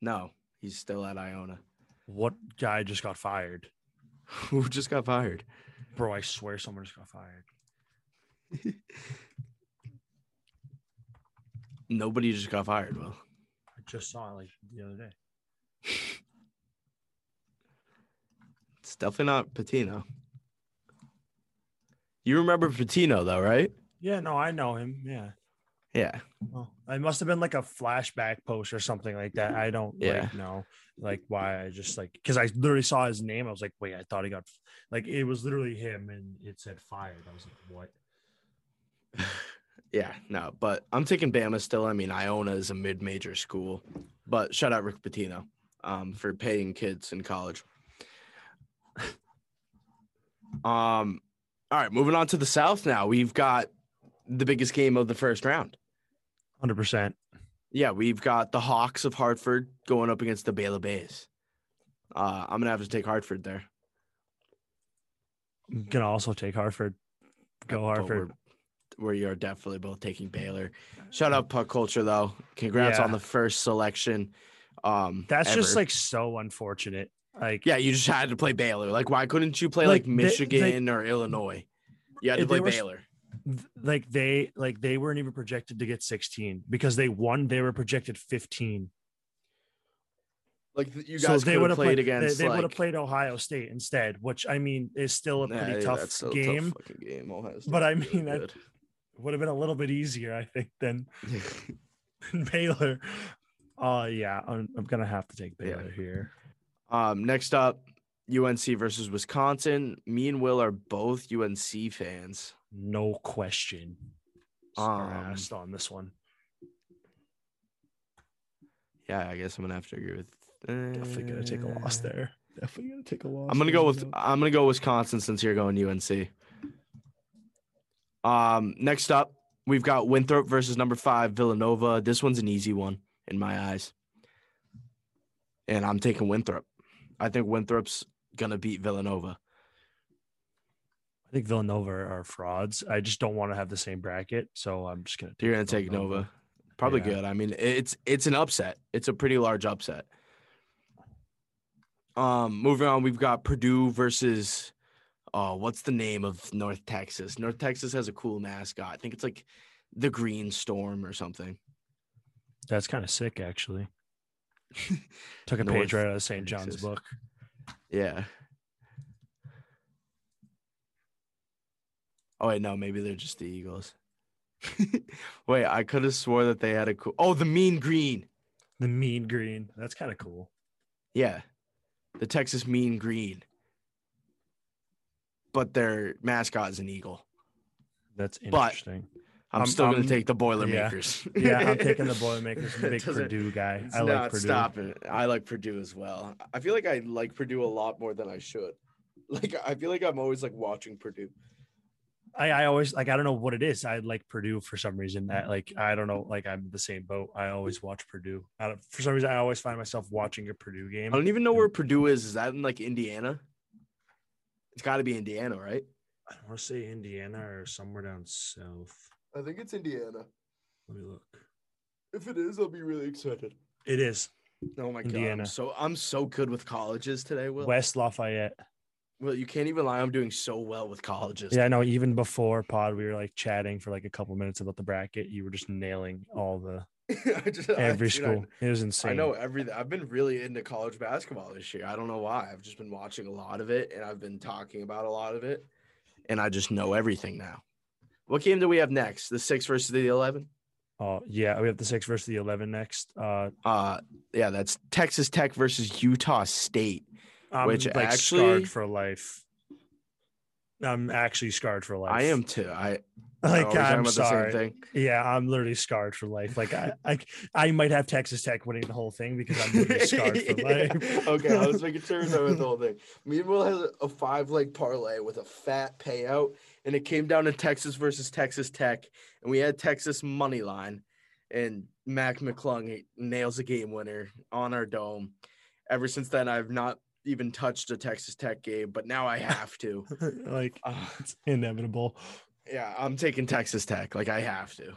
No, he's still at Iona. What guy just got fired? Who just got fired? Bro, I swear someone just got fired. Nobody just got fired. Well, I just saw it like the other day. it's definitely not Pitino. You remember Pitino though, right? Yeah, no, I know him. Yeah. Yeah. Well, it must have been like a flashback post or something like that. I don't Yeah. like know like why I just like because I literally saw his name. I was like, wait, I thought he got like it was literally him and it said fired. I was like, what? Yeah, no, but I'm taking Bama still. I mean, Iona is a mid-major school, but shout out Rick Pitino um, for paying kids in college. um, all right, moving on to the South now. We've got the biggest game of the first round. Hundred percent. Yeah, we've got the Hawks of Hartford going up against the Baylor Bays. Uh, I'm gonna have to take Hartford there. I'm gonna also take Hartford. Go Hartford. We're, we are definitely both taking Baylor. Shout out Puck Culture though. Congrats Yeah. on the first selection. Um, That's just like so unfortunate. Like yeah, you just had to play Baylor. Like, why couldn't you play Like, like, they- Michigan or Illinois? You had to They play were Baylor. like they like they weren't even projected to get 16 because they won. They were projected 15. Like you So guys they would have played played. against. they would have played Ohio State instead, which I mean is still a pretty yeah, tough that's still a game. game. Ohio But I really mean, I- good. Would have been a little bit easier, I think, than, than Baylor. Uh yeah, I'm, I'm gonna have to take Yeah. Baylor here. um, next up, UNC versus Wisconsin. Me and Will are both UNC fans. No question. Um, on this one. Yeah, I guess I'm gonna have to agree with. Definitely gonna take a loss uh, there. Definitely gonna take a loss. I'm gonna go with I'm gonna go Wisconsin since you're going UNC. Um, next up, we've got Winthrop versus number five Villanova. This one's an easy one in my eyes, and I'm taking Winthrop. I think Winthrop's gonna beat Villanova. I think Villanova are frauds. I just don't want to have the same bracket, so I'm just gonna. You're gonna take Nova. Probably Yeah. good. I mean, it's it's an upset. It's a pretty large upset. Um, moving on, we've got Purdue versus oh, what's the name of North Texas? North Texas has a cool mascot. I think it's like the Green Storm or something. That's kind of sick, actually. Took a North page right out of St. John's Texas. book. Yeah. Oh wait, no, maybe they're just the Eagles. wait, I could have swore that they had a cool. Oh, the Mean Green. The mean green. That's kind of cool. Yeah. The Texas Mean Green. But their mascot is an eagle. That's But- interesting. I'm, I'm- still going to take the yeah. Boilermakers. Yeah, I'm taking the Boilermakers. I'm a big Purdue guy. I like Purdue. stopping. I like Purdue as well. I feel like I like Purdue a lot more than I should. Like I feel like I'm always like watching Purdue. I, I always like I don't know what it is. I like Purdue for some reason. I, like I don't know. Like I'm the same boat. I always watch Purdue. I don't, for some reason, I always find myself watching a Purdue game. I don't even know where Purdue is. Is that in like Indiana? It's got to be Indiana, right? I want to say Indiana or somewhere down south. I think it's Indiana. Let me look. If it is, I'll be really excited. It is Oh my Indiana. god! So I'm so good with colleges today, Will. West Lafayette. Well, you can't even lie. I'm doing so well with colleges. Yeah, I know. Even before pod, we were like chatting for like a couple minutes about the bracket. You were just nailing all the I just, I- every I- school. it was insane. I know everything. I've been really into college basketball this year. I don't know why. I've just been watching a lot of it and I've been talking about a lot of it. And I just know everything now. What game do we have next? The six versus the eleven? Oh yeah, we have the six versus the eleven next. Uh, Uh yeah, that's Texas Tech versus Utah State. I'm Which like actually- scarred for life. I'm actually scarred for life. I am too. I like talking I'm about the same sorry. Yeah, I'm literally scarred for life. Like I, I, I might have Texas Tech winning the whole thing because I'm literally scarred for life. okay, I was making sure I with the whole thing. Meanwhile, has a five leg parlay with a fat payout, and it came down to Texas versus Texas Tech, and we had Texas money line, and Mac McClung nails a game winner on our dome. Ever since then, I've not even touched a Texas Tech game, but now I have to. like Uh, it's inevitable. Yeah, I'm taking Texas Tech. Like I have to.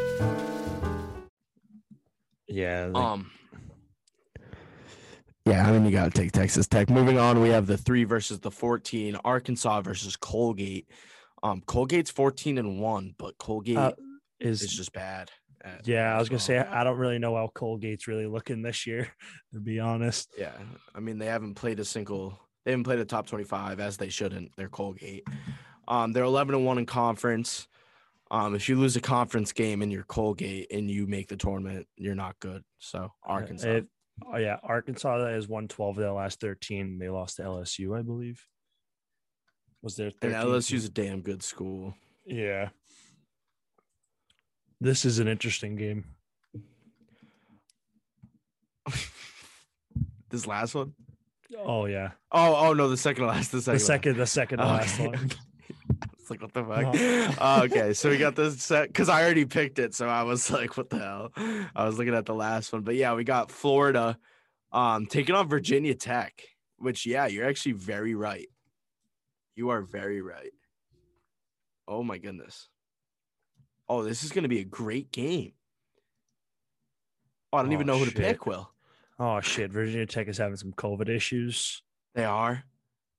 Yeah. like- Um. Yeah, I mean you got to take Texas Tech. Moving on, we have the three versus the fourteen. Arkansas versus Colgate. Um, Colgate's fourteen and one, but Colgate Uh, is is just bad. at yeah, I was gonna say. I don't really know how Colgate's really looking this year, to be honest. Yeah, I mean they haven't played a single. They haven't played a top twenty-five as they shouldn't. They're Colgate. Um, they're eleven and one in conference. Um, if you lose a conference game and you're Colgate and you make the tournament, you're not good. So Arkansas. It- oh yeah, Arkansas has won 12 of their last 13. They lost to LSU, I believe. Was there and LSU's a damn good school. Yeah. This is an interesting game. this last one. Oh yeah. Oh, oh no, the second last. The second. The second, the second to last one. Like what the fuck? Oh, okay, so we got this set because I already picked it, so I was like, what the hell? I was looking at the last one, but yeah, we got Florida, um, taking on Virginia Tech. Which yeah, you're actually very right. You are very right. Oh my goodness. Oh, this is gonna be a great game. Oh, I don't even Oh, know who to pick. Will Oh shit, Virginia Tech is having some COVID issues. they are?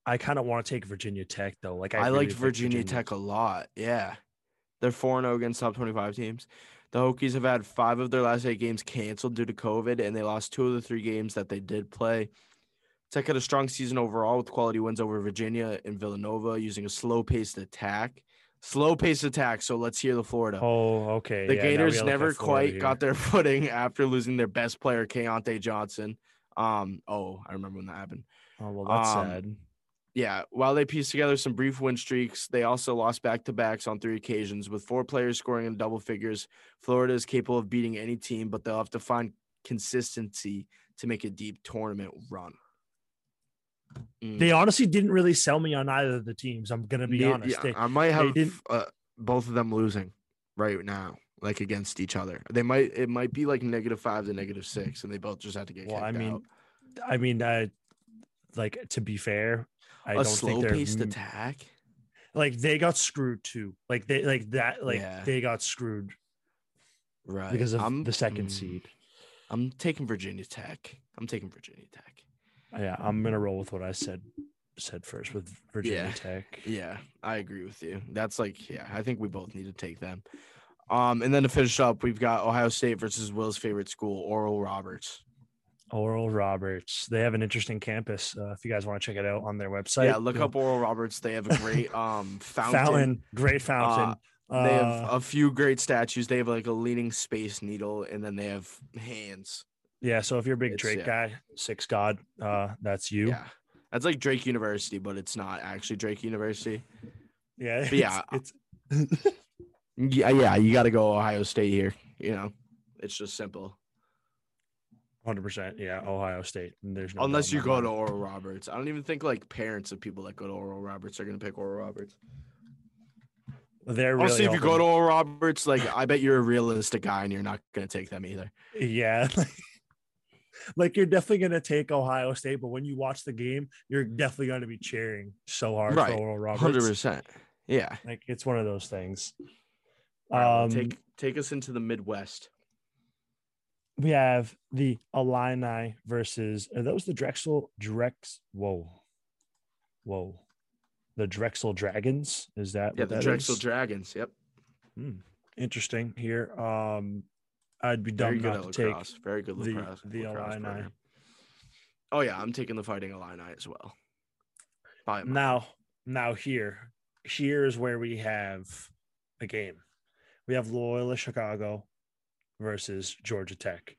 I kind of want to take Virginia Tech though. Like I, I, really liked picked Virginia, Tech a lot. Yeah. They're 4 0 against top 25 teams. The Hokies have had five of their last eight games canceled due to COVID, and they lost two of the three games that they did play. Tech had a strong season overall with quality wins over Virginia and Villanova using a slow paced attack. Slow paced attack. So let's hear the Florida. Oh, okay. the yeah, Gators gotta look at never quite got their footing after losing their best player, Keyontae Johnson. Um, oh, I remember when that happened. Oh well, that's um, sad. Yeah, while they pieced together some brief win streaks, they also lost back to backs on three occasions. With four players scoring in double figures, Florida is capable of beating any team, but they'll have to find consistency to make a deep tournament run. Mm. They honestly didn't really sell me on either of the teams. I'm gonna be Ne- honest. yeah, They- I might have uh, both of them losing right now, like against each other. They might it might be like negative five to negative six, and they both just have to get well, I mean, out. I mean, uh, like to be fair, I A slow paced attack. like they got screwed too. Like they like that. Like Yeah. they got screwed Right. because of I'm- the second mm, seed. I'm taking Virginia Tech. I'm taking Virginia Tech. Yeah, I'm gonna roll with what I said said first with Virginia Yeah. Tech. Yeah, I agree with you. That's like, yeah, I think we both need to take them. Um, and then to finish up, we've got Ohio State versus Will's favorite school, Oral Roberts. Oral Roberts. They have an interesting campus. Uh, if you guys want to check it out on their website, yeah, look up Oral Roberts. They have a great um fountain. fountain. Great fountain. Uh, they have Uh, a few great statues. They have like a leaning space needle, and then they have hands. yeah. So if you're a big it's- Drake yeah. guy, six God, uh, that's you. Yeah, that's like Drake University, but it's not actually Drake University. Yeah. But yeah, It's, Yeah, yeah, you got to go Ohio State here. You know, it's just simple. Hundred percent. Yeah. Ohio State. There's no Unless you go to. Oral Roberts. I don't even think like parents of people that go to Oral Roberts are gonna pick Oral Roberts. They're really Honestly, if you go to Oral Roberts, like I bet you're a realistic guy and you're not gonna take them either. Yeah. like you're definitely gonna take Ohio State, but when you watch the game, you're definitely gonna be cheering so hard Right, for Oral Roberts. Hundred percent. Yeah. Like it's one of those things. All right, well, Um, take take us into the Midwest. We have the Illini versus are those the Drexel Drex? Whoa, whoa, the Drexel Dragons. Is that Yeah, the that Drexel is? Dragons. Yep. Hmm, Interesting here. Um, I'd be dumb not to take lacrosse. Very good the- lacrosse. the lacrosse Illini. program. Oh yeah, I'm taking the Fighting Illini as well. By a mile. now. Now here, here is where we have a game. We have Loyola Chicago versus Georgia Tech.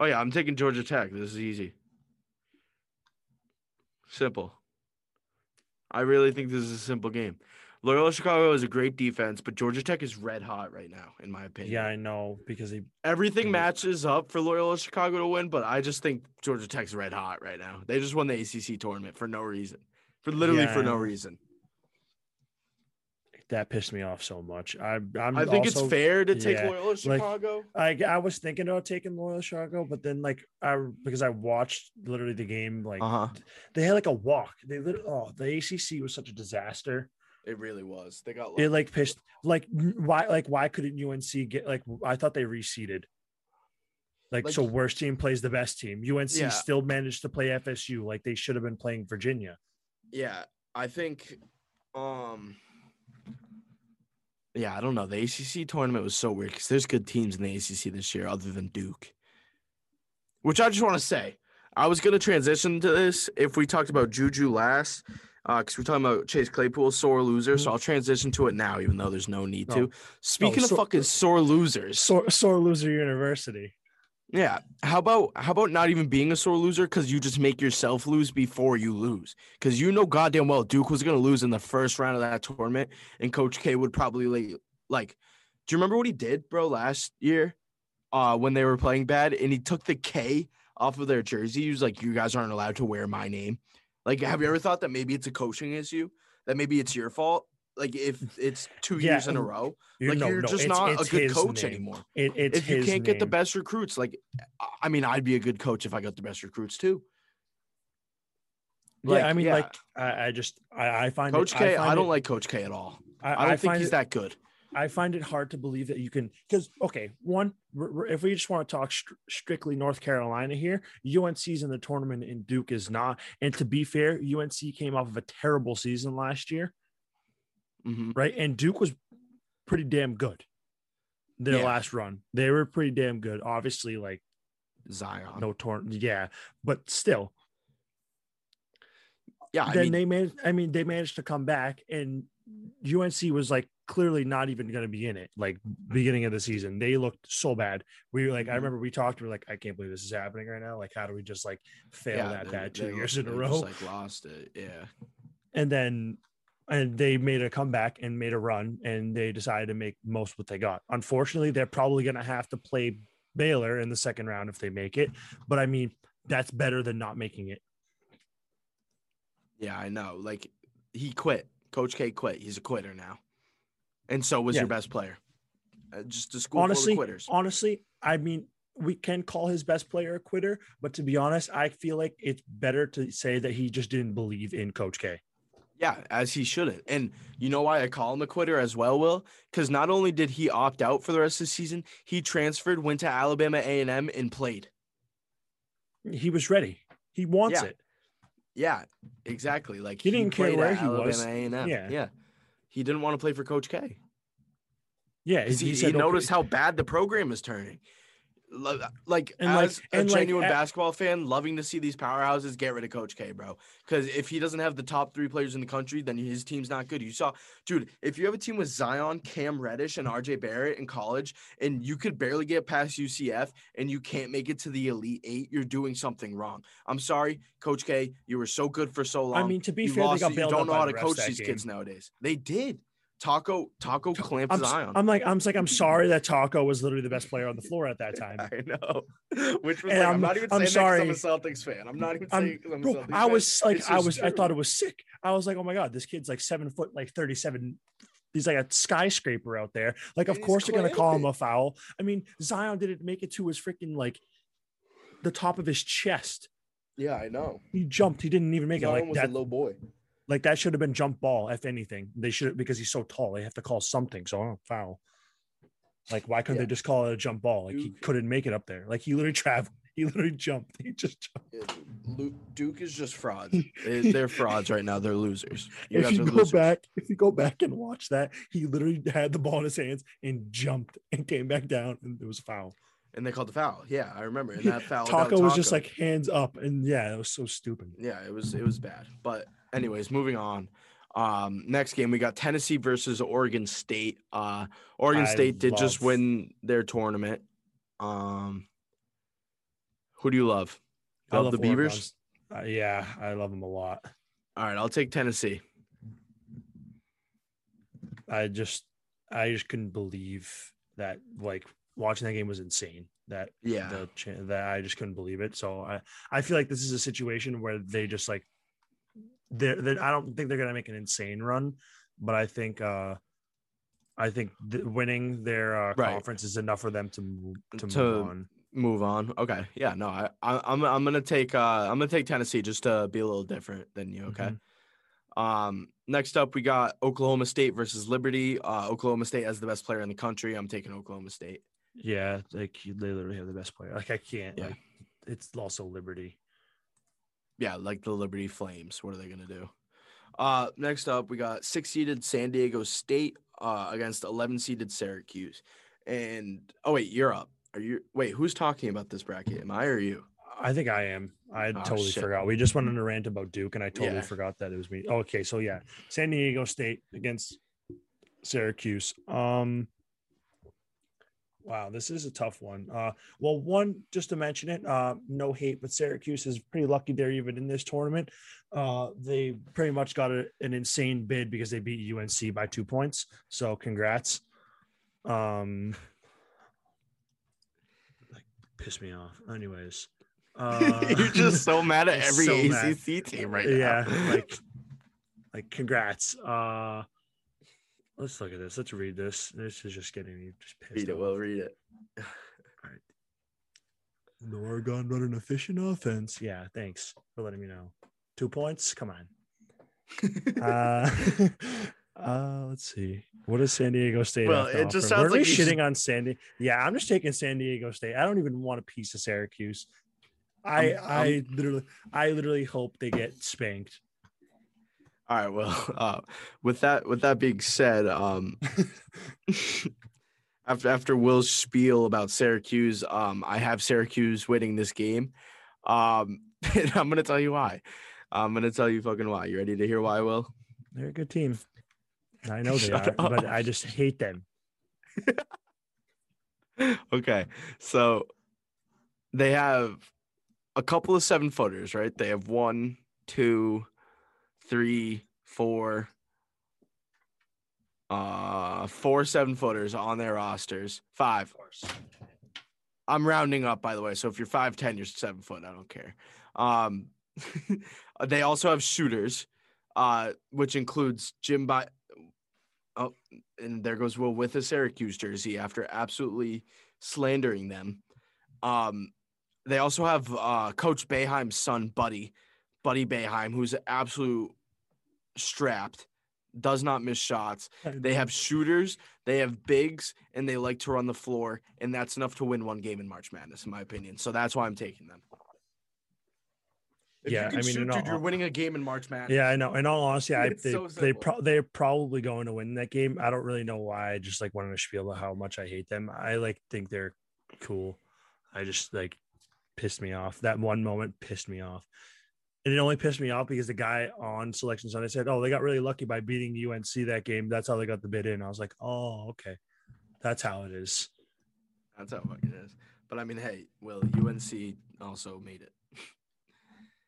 Oh yeah, I'm taking Georgia Tech. This is easy. Simple. I really think this is a simple game. Loyola Chicago is a great defense, but Georgia Tech is red hot right now, in my opinion. Yeah, I know because he Everything Mhm. matches up for Loyola Chicago to win, but I just think Georgia Tech's red hot right now. They just won the ACC tournament for no reason, for literally for no reason. That pissed me off so much. I I'm I think also- it's fair to take yeah, Loyola like, Chicago. I I was thinking about taking Loyola Chicago, but then like I because I watched literally the game like Uh huh. they had like a walk. They literally oh the ACC was such a disaster. It really was. They got It like pissed like why like why couldn't UNC get like I thought they reseeded. Like, Like- so worst team plays the best team. UNC Yeah. still managed to play FSU like they should have been playing Virginia. Yeah, I think um Yeah, I don't know. The ACC tournament was so weird cuz there's good teams in the ACC this year other than Duke. Which I just want to say, I was going to transition to this if we talked about Juju last uh cuz we're talking about Chase Claypool sore loser, so I'll transition to it now even though there's no need Mm-hmm. No. to. Speaking of so- fucking sore losers. Sore, sore loser university. Yeah. How about how about not even being a sore loser because you just make yourself lose before you lose? Because you know goddamn well Duke was gonna lose in the first round of that tournament, and Coach K would probably like like. Do you remember what he did, bro, last year? Uh, when they were playing bad, and he took the K off of their jersey. He was like, "You guys aren't allowed to wear my name." Like, have you ever thought that maybe it's a coaching issue? That maybe it's your fault? Like, if it's two Yeah, years in a row, like know, you're no, just not a good coach name. anymore It, it's if you can't get the best recruits, like I- mean, I'd be a good coach if I got the best recruits too. yeah, I mean, yeah. like I, I just I, I find Coach it, K, I, find I don't it- like Coach K at all. I, I don't think he's it, that good. I find it hard to believe that you can because okay, one if we just want to talk str- strictly North Carolina here, UNC's in the tournament and Duke is not. And to be fair, UNC came off of a terrible season last year, Mhm. right? And Duke was pretty damn good. Their Yeah. last run, they were pretty damn good. Obviously, like Zion. no torn, yeah, but still, yeah, I then mean, they managed. I mean, they managed to come back, and UNC was like clearly not even going to be in it. Like beginning of the season, they looked so bad. We were like, I Mhm. remember we talked. We are like, I can't believe this is happening right now. Like, how do we just like fail yeah, that they- bad two years in a row? Just, like lost it. Yeah. and then and they made a comeback and made a run and they decided to make most what they got. Unfortunately, they're probably going to have to play Baylor in the second round if they make it. But I mean, that's better than not making it. Yeah, I know. Like he quit. Coach K quit. He's a quitter now. And so was Yeah. your best player. Uh, just a school full of quitters. honestly, I mean, we can call his best player a quitter, but to be honest, I feel like it's better to say that he just didn't believe in Coach K. Yeah, as he shouldn't. And you know why I call him a quitter as well, Will? Because not only did he opt out for the rest of the season, he transferred, went to Alabama A and M, and played. He was ready. He wants Yeah. it. Yeah, exactly. Like He didn't care where he was. A&M. Yeah. yeah. He didn't want to play for Coach K. Yeah, He, he, said, okay. noticed how bad the program is turning. Lo- uh, Like, And, like- as and, a like, genuine at- basketball fan, loving to see these powerhouses get rid of Coach K, bro. Because if he doesn't have the top three players in the country, then his team's not good. You saw, dude, if you have a team with Zion, Cam Reddish, and RJ Barrett in college, and you could barely get past UCF, and you can't make it to the Elite Eight, you're doing something wrong. I'm sorry, Coach K. You were so good for so long. I mean, to be you fair, they lost you don't know how to coach these game. kids nowadays. They did. Tacko Tacko clamped I'm. I'm like, I'm like, I'm sorry that Tacko was literally the best player on the floor at that time. I know. Which was like, I'm, I'm- not even I'm saying 'cause I'm a sorry. Celtics fan. I'm not even I'm- I'm a bro, I fan. was like, It's I was, I thought it was sick. I was like, oh my god, this kid's like seven foot, like thirty seven. He's like a skyscraper out there. Like, of And course they're gonna call him a foul. I mean, Zion didn't make it to his freaking like the top of his chest. Yeah, I know. He jumped. He didn't even make it. Zion Like was that. a low boy. Like that should have been jump ball. If anything, they should because he's so tall. They have to call something. So oh, foul. Like why couldn't Yeah. they just call it a jump ball? Like he couldn't make it up there. Like he literally traveled. He literally jumped. He just jumped. Yeah, dude. Duke is just frauds. They- They're frauds right now. They're losers. You if guys you are go losers. back, if you go back and watch that, he literally had the ball in his hands and jumped and came back down, and it was a foul. and they called the foul. Yeah, I remember. And that foul. Tacko was just like hands up, and yeah, it was so stupid. Yeah, it was it was bad. But anyways, moving on. Um, next game we got Tennessee versus Oregon State. Uh, Oregon I State did just win their tournament. Um, who do you love? I Love the Beavers. Uh, yeah, I love them a lot. All right, I'll take Tennessee. I just, I just couldn't believe that. Like watching that game was insane. That Yeah. the that I just couldn't believe it. So I, I feel like this is a situation where they just like, they're, they're I don't think they're gonna make an insane run, but I think, uh I think th- winning their uh, Right. conference is enough for them to move to, To move on. Move on. Okay. Yeah. No. I, I I'm I'm gonna take uh I'm gonna take Tennessee just to be a little different than you. Okay. Mm-hmm. Um. Next up, we got Oklahoma State versus Liberty. Uh, Oklahoma State has the best player in the country. I'm taking Oklahoma State. Yeah, like they literally have the best player. Like I can't. Yeah. Like it's also Liberty. Yeah, like the Liberty Flames. What are they gonna do? Uh, next up, we got six seeded San Diego State uh, against 11 seeded Syracuse. And oh wait, you're up. Are you? Wait, who's talking about this bracket? Am I or you? I think I am. I Oh, totally shit. forgot. We just went on a rant about Duke, and I totally Yeah. forgot that it was me. Okay, so yeah, San Diego State against Syracuse. Um, wow, this is a tough one. Uh, well, one just to mention it, uh, no hate, but Syracuse is pretty lucky they're even in this tournament. Uh, they pretty much got a, an insane bid because they beat UNC by two points. So congrats. Um, like piss me off. Anyways. Uh, You're just so mad at every so mad. ACC team right now. yeah, like, like, congrats. Uh, let's look at this. Let's read this. This is just getting me just pissed. read it. off. Well, read it. The Oregon run an efficient offense. Yeah, thanks for letting me know. Two points. Come on. uh, uh, let's see. What does San Diego State? Well, it just offer? sounds Weren't like shitting should- on San Diego. Yeah, I'm just taking San Diego State. I don't even want a piece of Syracuse. I I'm- I I'm- literally I literally hope they get spanked. All right. Well, uh, with that with that being said, um, after after Will's spiel about Syracuse, um, I have Syracuse winning this game. Um, and I'm gonna tell you why. I'm gonna tell you fucking why. You ready to hear why, Will? They're a good team. I know they Shut are, but. I just hate them. okay. So they have a couple of seven footers, right? They have one, two, three, four, uh, four seven footers on their rosters. Five. I'm rounding up, by the way. So if you're five ten, you're seven foot. I don't care. Um, they also have shooters, uh, which includes Jim by. Oh, and there goes Will with a Syracuse jersey after absolutely slandering them. Um, they also have uh, Coach Boeheim's son, Buddy, Buddy Bayheim, who's an absolute strapped, does not miss shots. They have shooters, they have bigs, and they like to run the floor, and that's enough to win one game in March Madness, in my opinion. So that's why I'm taking them. If Yeah, I mean, shoot, in dude, you're winning a game in March Madness. Yeah, I know. In all honesty, I they so they pro- they're probably going to win that game. I don't really know why. I just like wanted to spiel about how much I hate them. I like think they're cool. I just like pissed me off. That one moment pissed me off. And it only pissed me off because the guy on Selection Sunday said, "Oh, they got really lucky by beating UNC that game. That's how they got the bid in." I was like, "Oh, okay, that's how it is." That's how it is. But I mean, hey, well, UNC also made it.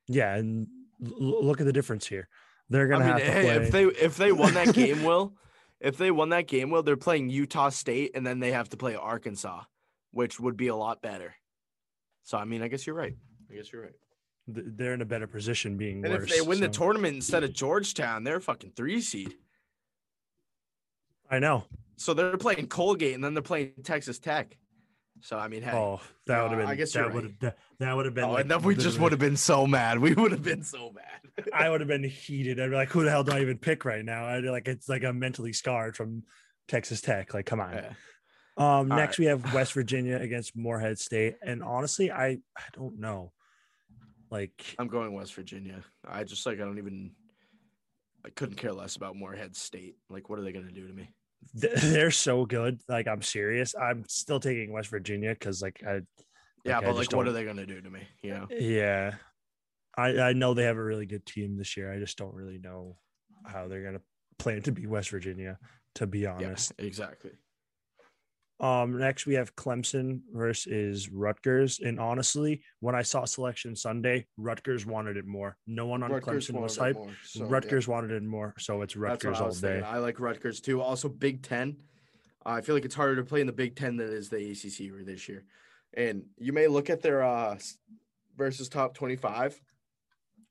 Yeah, and l- look at the difference here. They're gonna I mean, have to hey, play. if they if they won that game, will if they won that game, will they're playing Utah State and then they have to play Arkansas, which would be a lot better. So I mean, I guess you're right. I guess you're right. Th- they're in a better position being And worse. if they win the tournament instead of Georgetown, they're a fucking three seed. I know. So they're playing Colgate and then they're playing Texas Tech. So I mean, hey, Oh, that would have been. I guess that you're would right. have. That would have been. Oh, like, and then we just would have been so mad. We would have been so mad. I would have been heated. I'd be like, "Who the hell do I even pick right now?" I'd be like, "It's like I'm mentally scarred from Texas Tech." Like, come on. Yeah. Um, All next we have West Virginia against Morehead State, and honestly, I I don't know. Like I'm going West Virginia. I just like I don't even. I couldn't care less about Morehead State. Like, what are they gonna do to me? they're so good. Like I'm serious. I'm still taking West Virginia because like I. Yeah, I but just like, what are they gonna do to me? You know? Yeah, I I know they have a really good team this year. I just don't really know how they're gonna plan to beat West Virginia. To be honest. exactly. Um, next we have Clemson versus Rutgers, and honestly, when I saw Selection Sunday, Rutgers wanted it more. No one on Rutgers Clemson was hyped. more, so, yeah. Rutgers wanted it more, so it's Rutgers all day. thinking. I like Rutgers too. Also, Big Ten. Uh, I feel like it's harder to play in the Big Ten than it is the ACC this year. And you may look at their uh, versus top twenty-five.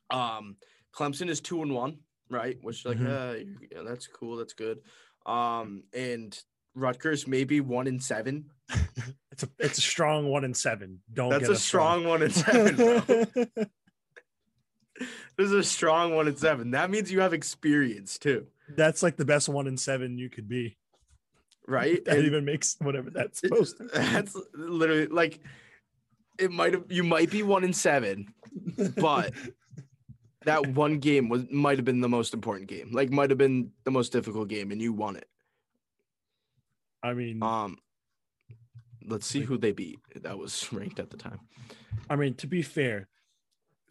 Um, Clemson is two and one, right? Which like, Mhm. uh, yeah, that's cool. That's good. Um, and Rutgers maybe one in seven. It's a it's a strong one in seven. Don't That's a strong one in seven, bro. this is a strong one and seven. That means you have experience too, That's like the best one in seven you could be. right? That And- even makes whatever that's supposed to. That's literally like it might have you might be one in seven, but that one game was might have been the most important game. Like might have been the most difficult game, and you won it. I mean, Um, let's see who they beat. That was ranked at the time. I mean, to be fair,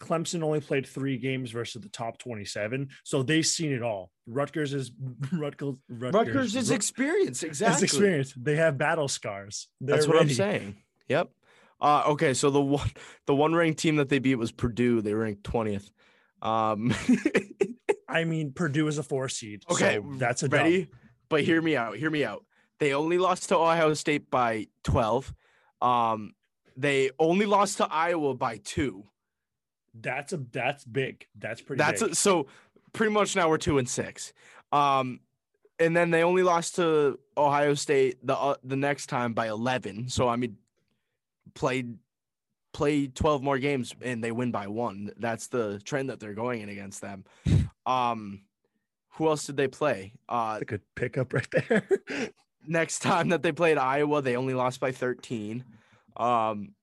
Clemson only played three games versus the top 27, so they've seen it all. Rutgers is Rutgers. Rutgers is experience, exactly. experience. They have battle scars. They're That's what I'm saying. Yep. Uh, okay, so the one the one ranked team that they beat was Purdue. They ranked twentieth. Um, I mean, Purdue is a four seed. okay, so that's a ready. ready. But hear me out. Hear me out. They only lost to Ohio State by twelve. Um, they only lost to Iowa by two. That's a that's big. That's pretty. That's big. a, so pretty much now we're two and six. Um, and then they only lost to Ohio State the uh, the next time by eleven. So I mean, played played twelve more games and they win by one. That's the trend that they're going in against them. Um, who else did they play? Uh, a good pickup right there. next time that they played Iowa, they only lost by 13. Um,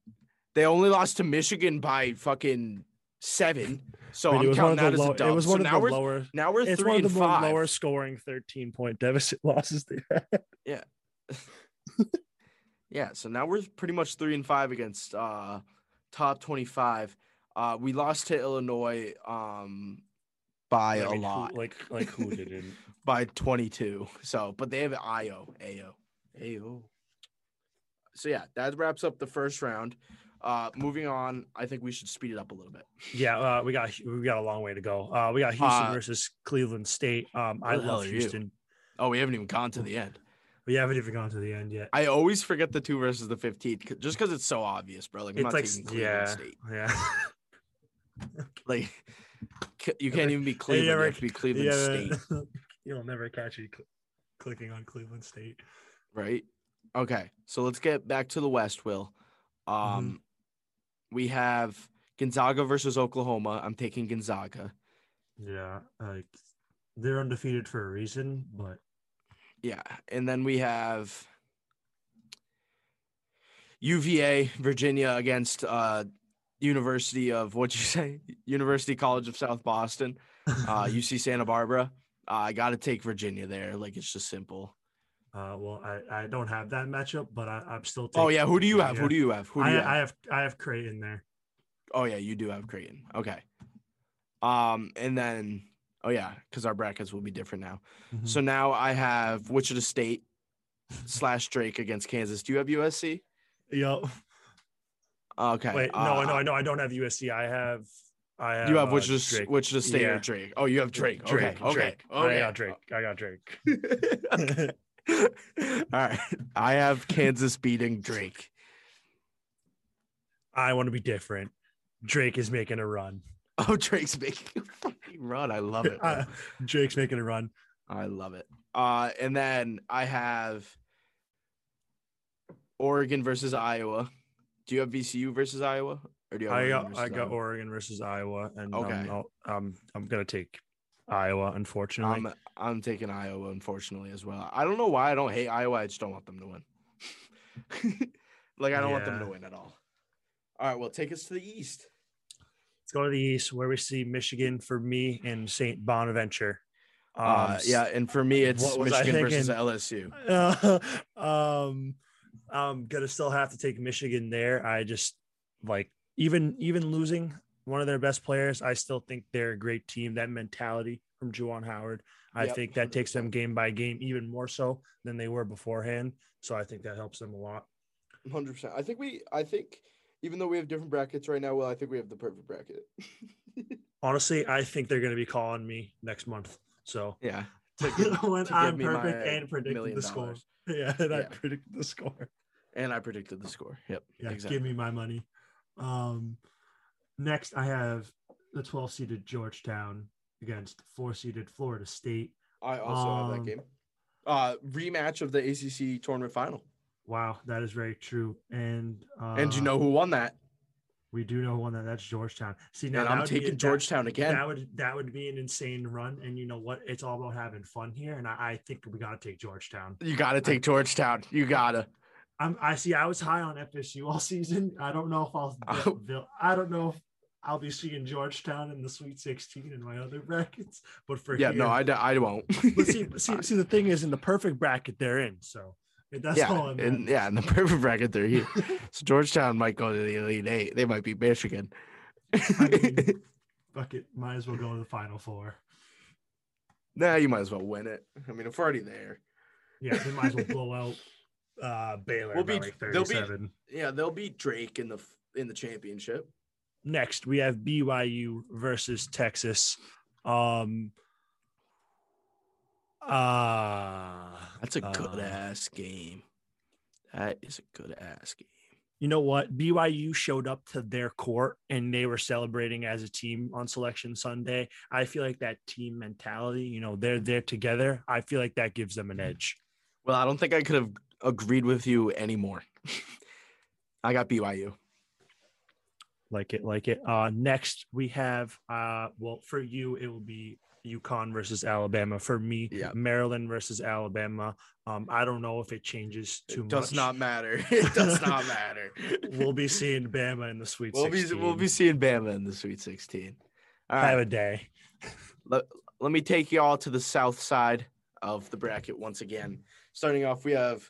they only lost to Michigan by fucking seven. So I'm counting that as the a low, dub. it was so one of now the we're lower. now we're It's three one of and the five. lower scoring 13 point deficit losses they had. Yeah. yeah. So now we're pretty much three and five against uh top 25. Uh we lost to Illinois um by a mean, who- lot. like like who didn't? By 22. So, but they have IO, AO, AO. So yeah, that wraps up the first round. Uh, moving on, I think we should speed it up a little bit. Yeah, uh, we got we got a long way to go. Uh, we got Houston Uh, versus Cleveland State. Um, I where the hell love? Houston. Oh, we haven't even gone to the end. We haven't even gone to the end yet. I always forget the two versus the 15 c- just because it's so obvious, bro. Like, I'm It's like yeah, State. yeah. Like, you can't even be Cleveland. You have to be Cleveland yeah, State, You'll never catch me cl- clicking on Cleveland State. right? Okay, so let's get back to the West, Will. Um, Mm-hmm. we have Gonzaga versus Oklahoma. I'm taking Gonzaga. Yeah, like they're undefeated for a reason, but Yeah, and then we have UVA, Virginia against uh University of what'd you say? University College of South Boston, uh UC Santa Barbara. Uh, I got to take Virginia there. Like it's just simple. uh, well, I, I don't have that matchup, but I, I'm still. Oh yeah, who do you have? Who do you have? Who do I, you I have? have I have Creighton there. Oh yeah, you do have Creighton. Okay. Um, and then oh yeah, because our brackets will be different now. Mhm. So now I have Wichita State slash Drake against Kansas. Do you have USC? Yo, Okay. wait, no, uh, no, no, I don't have USC. I have I have You have uh, Wichita, Drake. Wichita State Yeah. or Drake? Oh, you have Drake. Drake, okay. Drake. Okay. okay. I got Drake. I got Drake. All right. I have Kansas beating Drake. I want to be different. Drake is making a run. Oh, Drake's making a fucking run. I love it. Uh, Drake's making a run. I love it. Uh, and then I have Oregon versus Iowa. Do you have VCU versus Iowa, or do you have I got I got Oregon versus Iowa, and Okay. um, I'll- um, I'm gonna take Iowa. Unfortunately, I'm I'm taking Iowa, unfortunately, as well. I don't know why I don't hate Iowa. I just don't want them to win. like I don't want them to win at all. All right, well, take us to the East. Let's go to the East where we see Michigan for me and St. Bonaventure. Um, Uh, yeah, and for me, it's I Michigan versus? LSU. Uh, um, I'm gonna still have to take Michigan there. I just like even even losing one of their best players, I still think they're a great team. That mentality from Juwan Howard, I Yep, think that takes them game by game even more so than they were beforehand. So I think that helps them a lot. Hundred percent. I think we. I think even though we have different brackets right now, well, I think we have the perfect bracket. Honestly, I think they're gonna be calling me next month. So yeah, to when to I'm perfect and predicted the score. dollars. Yeah, and I predicted the score. And I predicted the score. Yep. Yeah, exactly. give me my money. Um, next, I have the 12 seeded Georgetown against four seeded Florida State. I also have Um, that game. Uh, rematch of the ACC tournament final. Wow, that is very true. And uh, and you know who won that? we do know one that that's Georgetown. See, now I'm be- taking that- Georgetown again. That would that would be an insane run. And you know what? It's all about having fun here. And I, I think we got to take Georgetown. You got to take Georgetown. You gotta. I'm, I see. I was high on FSU all season. I don't know if I'll. Oh. I don't know if I'll be seeing Georgetown in the Sweet 16 in my other brackets. But for Yeah, no, I, I, won't. But see, see, see, the thing is, in the perfect bracket they're in. So that's yeah, all I'm. and, yeah, in the perfect bracket they're here. so Georgetown might go to the Elite Eight. They might be Michigan. I mean, fuck it. Might as well go to the Final Four. nah, you might as well win it. I mean, if we're already there. Yeah, they might as well blow out uh, Baylor We'll like they'll be- Yeah, they'll beat Drake in the in the championship. Next, we have BYU versus Texas. Um. Uh, That's a good uh, ass game. That is a good ass game. you know what? BYU showed up to their court and they were celebrating as a team on selection Sunday. I feel like that team mentality, you know, they're there together. I feel like that gives them an edge. Well, I don't think I could have agreed with you anymore. I got BYU. Like it, like it. Uh next we have uh well for you it will be UConn versus Alabama. For me, Yeah. Maryland versus Alabama. Um, I don't know if it changes too It does much. not matter. It does not matter. we'll be seeing Bama in the Sweet we'll be 16. we'll be seeing Bama in the Sweet 16. All have a day. let, let me take you all to the south side of the bracket once again. Starting off, we have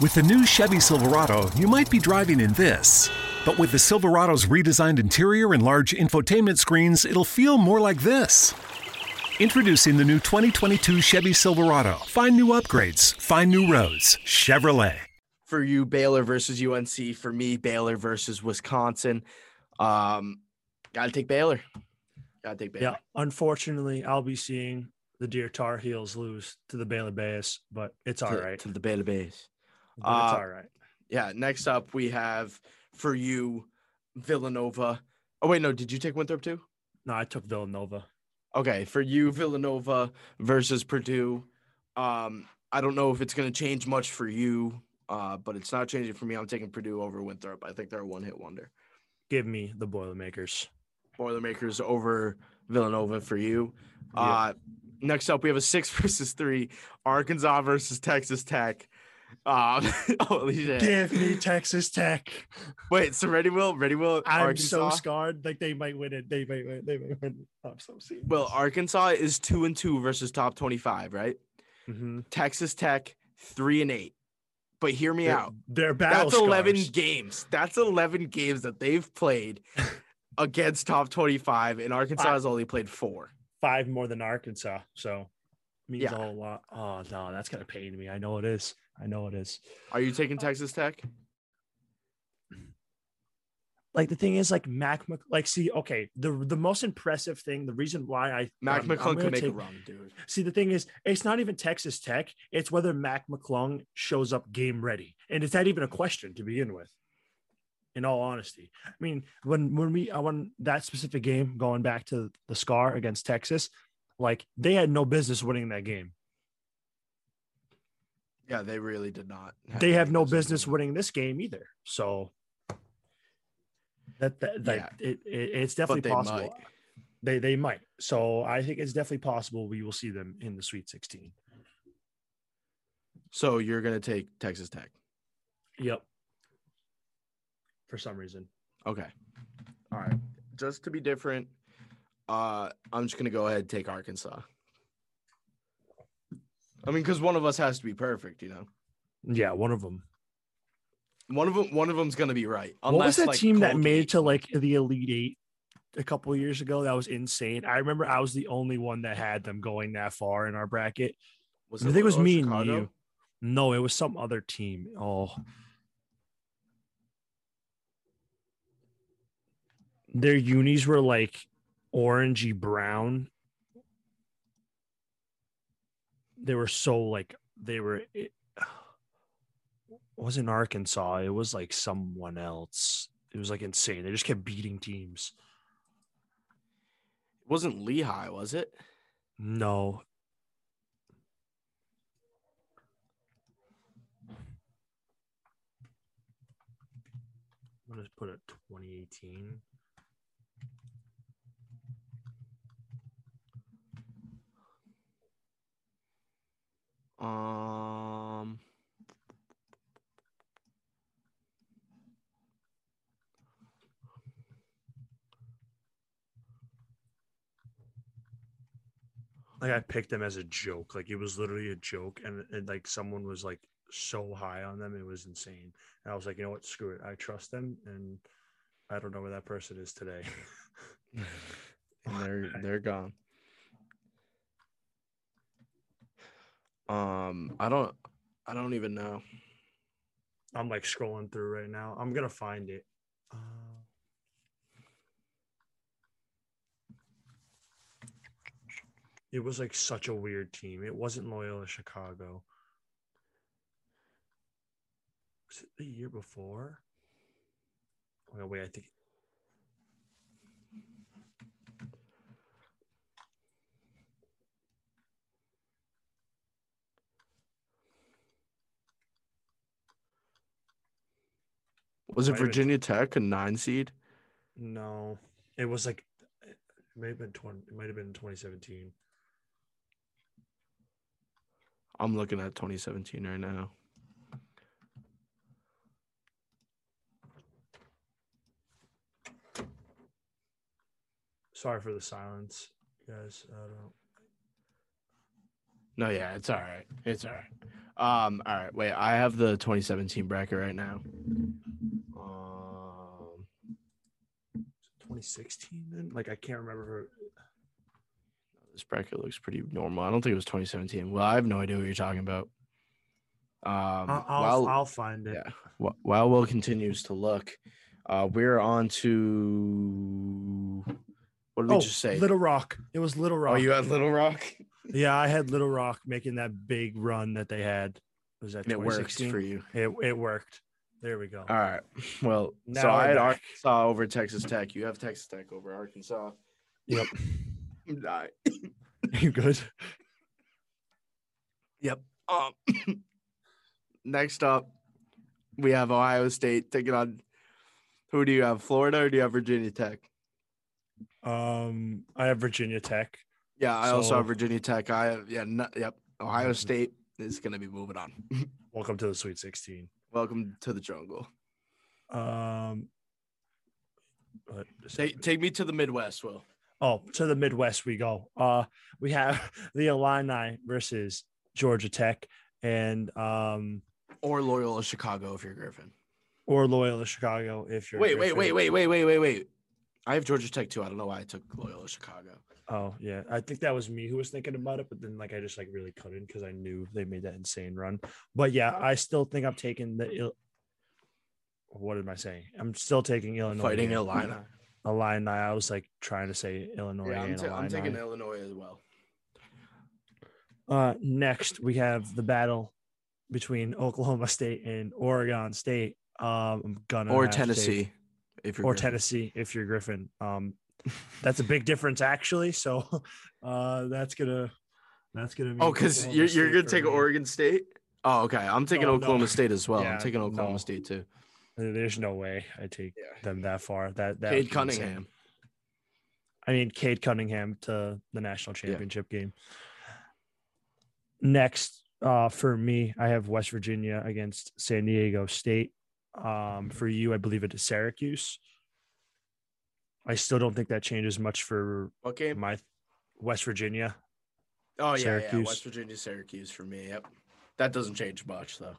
With the new Chevy Silverado, you might be driving in this. But with the Silverado's redesigned interior and large infotainment screens, it'll feel more like this. Introducing the new 2022 Chevy Silverado. Find new upgrades, find new roads. Chevrolet. for you Baylor versus UNC. For me, Baylor versus Wisconsin. Um, gotta take Baylor. Gotta take Baylor. Yeah, unfortunately, I'll be seeing the Deer Tar Heels lose to the Baylor Bears, but it's all to, right. to the Baylor Bays. But it's Uh, all right. Yeah. Next up, we have for you Villanova. Oh wait, no. Did you take Winthrop too? No, I took Villanova. Okay, for you Villanova versus Purdue. Um, I don't know if it's gonna change much for you, uh, but it's not changing for me. I'm taking Purdue over Winthrop. I think they're a one-hit wonder. Give me the Boilermakers. Boilermakers over Villanova for you. Uh, next up, we have a six versus three. Arkansas versus Texas Tech. Um, holy shit. Give me Texas Tech. Wait, so ready, Will? Ready, Will? I'm so scarred. Like they might win it. They might win. They might win. I'm so serious. Well, Arkansas is two and two versus top 25, right? Mhm. Texas Tech, three and eight. But hear me They're- out. They're battle That's 11 scars. games. That's 11 games that they've played against top 25, and Arkansas I- has only played four. Five more than Arkansas. So means Yeah. a whole lot. Oh no, that's gonna pain me. I know it is. I know it is. Are you taking Texas Tech? Like the thing is, like Mac, Mc- like see, okay, the the most impressive thing, the reason why I Mac I'm McClung could make a take- run, dude. See, the thing is, it's not even Texas Tech. It's whether Mac McClung shows up game ready, and is that even a question to begin with? In all honesty, I mean, when when we I won that specific game, going back to the scar against Texas, like they had no business winning that game. Yeah, they really did not. They have no business winning this game either. So that that, that Yeah. it, it it's definitely they possible. might. They they might. So I think it's definitely possible we will see them in the Sweet 16. So you're gonna take Texas Tech. Yep. For some reason. Okay. All right. Just to be different, uh, I'm just gonna go ahead and take Arkansas. I mean, because one of us has to be perfect, you know. Yeah, one of them. One of them, one of them's gonna be right. what was unless, that like, team that made it to like the Elite Eight a couple of years ago? That was insane. I remember I was the only one that had them going that far in our bracket. Was I think it was me and you. No, it was some other team. Oh. Their unis were like orangey brown. They were so like they were it wasn't Arkansas. It was like someone else. It was like insane. They just kept beating teams. It wasn't Lehigh, was it? No. I'm gonna put it 2018. Um. Like I picked them as a joke. Like it was literally a joke, and, and like someone was like so high on them, it was insane. And I was like, you know what? Screw it. I trust them, and I don't know where that person is today. and they're they're gone. Um, I don't, I don't even know. I'm like scrolling through right now. I'm gonna find it. Uh, it was like such a weird team. It wasn't Loyola Chicago. Was it the year before? Oh, wait, I think. Was it Might have been- Virginia Tech a nine seed? No, it was like it may have been twenty. It might have been 2017. I'm looking at 2017 right now. Sorry for the silence, guys. I don't. No, yeah, it's all right. It's all right. Um, all right. Wait, I have the 2017 bracket right now. Um, 2016 then? Like I can't remember. this bracket looks pretty normal. I don't think it was 2017. Well, I have no idea what you're talking about. Um, I'll, I'll, while, I'll find it. yeah, while Will continues to look, uh, we're on to what did we Oh, just say? Little Rock. It was Little Rock. oh, you had Little Rock, Yeah, I had Little Rock making that big run that they had. Was that and it worked 2016? for you. It it worked. There we go. All right. Well, so Now I we're had back. Arkansas over Texas Tech. You have Texas Tech over Arkansas. Yep. I'm dying. you good? Yep. Um, next up, we have Ohio State taking on. Who do you have? Florida or do you have Virginia Tech? Um, I have Virginia Tech. Yeah, I also have Virginia Tech. I have yeah. No, yep. Ohio State is going to be moving on. Welcome to the Sweet 16. Welcome to the jungle. Um, Take take me to the Midwest, Will. Oh, to the Midwest we go. Uh, we have the Illini versus Georgia Tech and um Or Loyola Chicago if you're Griffin. or Loyola Chicago if you're Wait, wait, wait, wait, wait, wait, wait, wait. I have Georgia Tech too. I don't know why I took Loyola Chicago. Oh yeah, I think that was me who was thinking about it, but then like I just like really couldn't because I knew they made that insane run. But yeah, I still think I'm taking the. Ill- what am I saying? I'm still taking Illinois. Fighting here. Illini. Illini. I was like trying to say Illinois Yeah, I'm, ta- I'm taking Illinois as well. Uh, next we have the battle between Oklahoma State and Oregon State. Um, I'm gonna or have to take- Tennessee, if you're or Griffin. Tennessee if you're Griffin. Um, that's a big difference actually. So, uh, that's gonna that's gonna. Be. Oh, because you're you're gonna take me. Oregon State. Oh, okay. I'm taking Oh, no. Oklahoma State as well. Yeah, I'm taking Oklahoma no. State too. There's no way I take them that far. That that Cade Cunningham. insane. I mean, Cade Cunningham to the national championship game. Next, uh, for me, I have West Virginia against San Diego State. Um, for you, I believe it is Syracuse. I still don't think that changes much for What game? my West Virginia. Oh yeah, yeah. Syracuse. West Virginia, Syracuse for me. Yep. That doesn't change much though.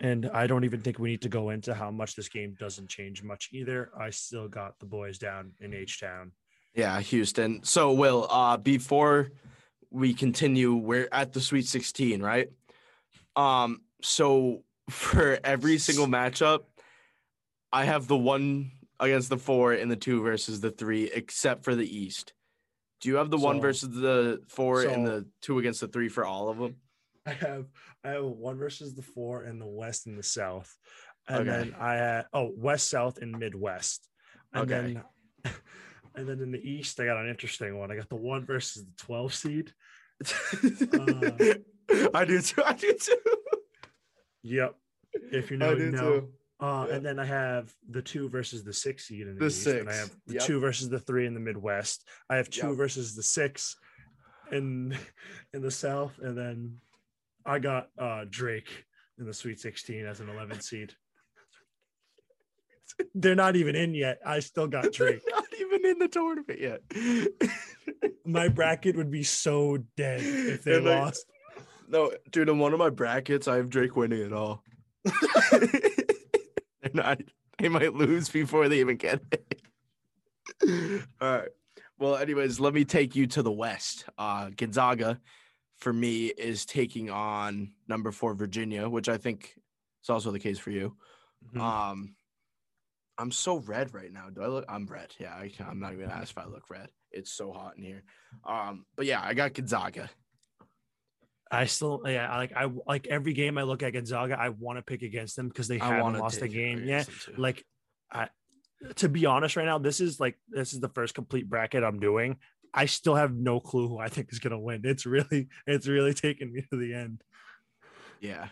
And I don't even think we need to go into how much this game doesn't change much either. I still got the boys down in H Town. Yeah, Houston. So, Will, uh, before we continue, we're at the Sweet 16, right? Um, so for every single matchup, I have the one against the four and the two versus the three, except for the East. Do you have the one versus the four and the two against the three for all of them? I have I have one versus the four in the west and the south, and Okay. then I had oh west, south, and midwest, and Okay. then and then in the east I got an interesting one. I got the one versus the twelve seed. Uh, I do too. I do too. Yep. If you know, you know. Uh, and then I have the two versus the six seed in the, The east, and I have the yep. two versus the three in the Midwest. I have two Yep. versus the six in in the South, and then I got uh Drake in the Sweet 16 as an 11 seed. They're not even in yet. I still got Drake. Not even in the tournament yet. My bracket would be so dead if they And lost. No, dude, in one of my brackets, I have Drake winning it all. They're not, they might lose before they even get it. all right. Well, anyways, let me take you to the West. Uh, Gonzaga, for me, is taking on number four Virginia, which I think is also the case for you. Mhm. Um, I'm so red right now. Do I look? I'm red. Yeah, I, I'm not even gonna ask if I look red. It's so hot in here. Um, but yeah, I got Gonzaga. I still, yeah, I like I like every game I look at Gonzaga, I want to pick against them because they I haven't lost a game yet. Like, I to be honest, right now, this is like this is the first complete bracket I'm doing. I still have no clue who I think is gonna win. It's really, it's really taking me to the end. Yeah.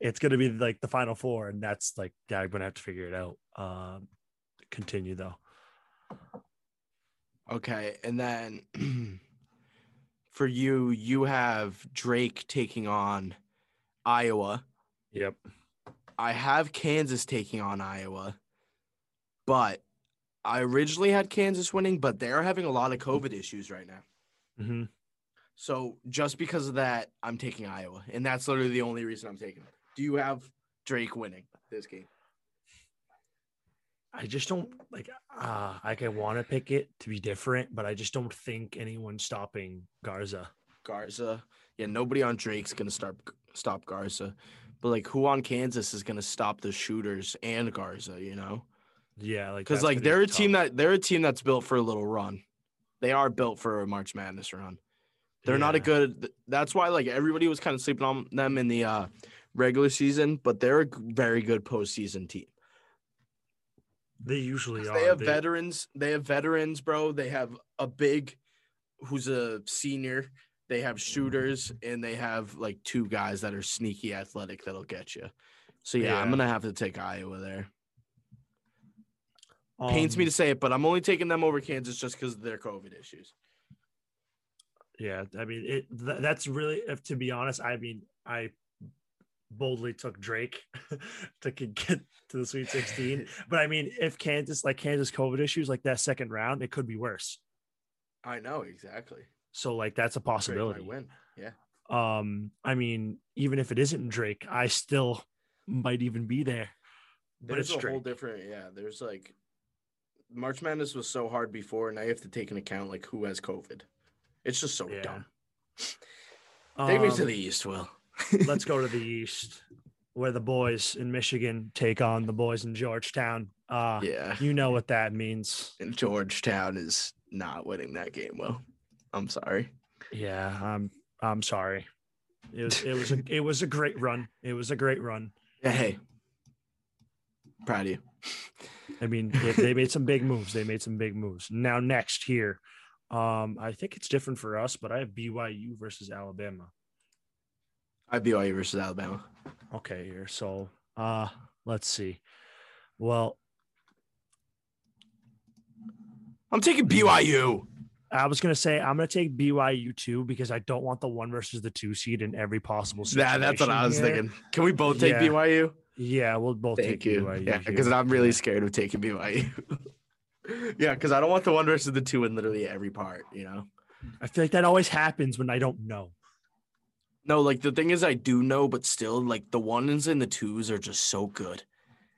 It's gonna be like the final four, and that's like, yeah, I'm gonna have to figure it out. Um, continue though. Okay, and then for you, you have Drake taking on Iowa. Yep. I have Kansas taking on Iowa, but I originally had Kansas winning, but they're having a lot of COVID issues right now. hmm So just because of that, I'm taking Iowa, and that's literally the only reason I'm taking it. Do you have Drake winning this game? I just don't like. Uh, like I want to pick it to be different, but I just don't think anyone's stopping Garza. Garza. Yeah, nobody on Drake's gonna stop stop Garza, but like who on Kansas is gonna stop the shooters and Garza? You know, Yeah, like because like they're a team that they're a team that's built for a little run. They are built for a March Madness run. They're not a good. That's why like everybody was kind of sleeping on them in the uh, regular season, but they're a very good postseason team. They usually are. They have They- veterans. They have veterans, bro. They have a big, who's a senior. They have shooters, and they have like two guys that are sneaky athletic that'll get you. So yeah, I'm gonna have to take Iowa there. Pains me um, to say it, but I'm only taking them over Kansas just because of their COVID issues. Yeah, I mean, it. Th- that's really, if to be honest, I mean, I boldly took Drake to get to the Sweet 16. but I mean, if Kansas, like Kansas COVID issues, like that second round, it could be worse. I know exactly. So like that's a Drake possibility. win. Yeah. Um, I mean, even if it isn't Drake, I still might even be there. But There's it's a whole different. Yeah. There's like March Madness was so hard before, and I have to take into account like who has COVID. It's just so Yeah. dumb. Take me to Um, the East, Will. Let's go to the East, where the boys in Michigan take on the boys in Georgetown. Uh, Yeah. you know what that means. And Georgetown is not winning that game. Well, I'm sorry. Yeah, I'm I'm sorry. It was it was a it was a great run. It was a great run. Yeah, hey, Proud of you. I mean, they, they made some big moves. They made some big moves. Now, next here, um, I think it's different for us, but I have BYU versus Alabama. I BYU versus Alabama. Okay, here. So, uh, let's see. Well, I'm taking BYU. I was gonna say I'm gonna take BYU too because I don't want the one versus the two seed in every possible situation. Yeah, that's what I was here. thinking. Can we both take Yeah. BYU? Yeah, we'll both Thank take you. BYU. yeah, because I'm really scared of taking BYU. yeah, because I don't want the one versus the two in literally every part. You know. I feel like that always happens when I don't know. No, like the thing is, I do know, but still, like the ones and the twos are just so good.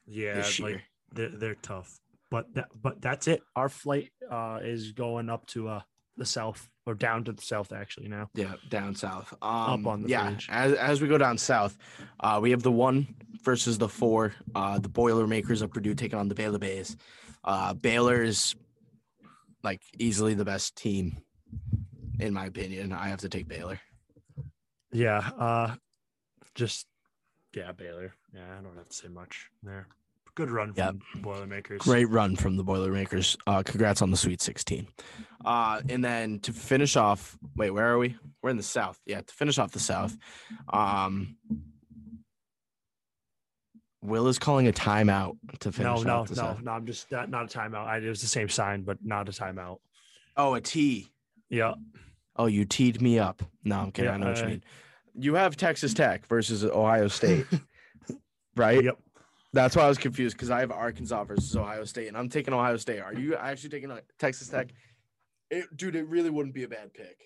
Yeah, like they're they're tough. But that but that's it. Our flight uh is going up to uh the south or down to the south actually now. Yeah, down south. Um, on the yeah, as as we go down south, uh, we have the one versus the four. Uh, the Boilermakers of Purdue taking on the Baylor Bears. Uh, Baylor is like easily the best team, in my opinion. I have to take Baylor. Yeah, uh just yeah, Baylor. Yeah, I don't have to say much there. Good run from Boilermakers. Great run from the Boilermakers. Uh, congrats on the Sweet 16. Uh, and then to finish off, wait, where are we? We're in the South. Yeah, to finish off the South, um, Will is calling a timeout to finish No, no, off the no, South. no. No, I'm just not, not a timeout. I, it was the same sign, but not a timeout. Oh, a T. Yeah. Oh, you teed me up. No, I'm kidding. Yeah, I know what you mean. You have Texas Tech versus Ohio State, right? Yep. That's why I was confused because I have Arkansas versus Ohio State, and I'm taking Ohio State. Are you actually taking Texas Tech? It, dude, it really wouldn't be a bad pick.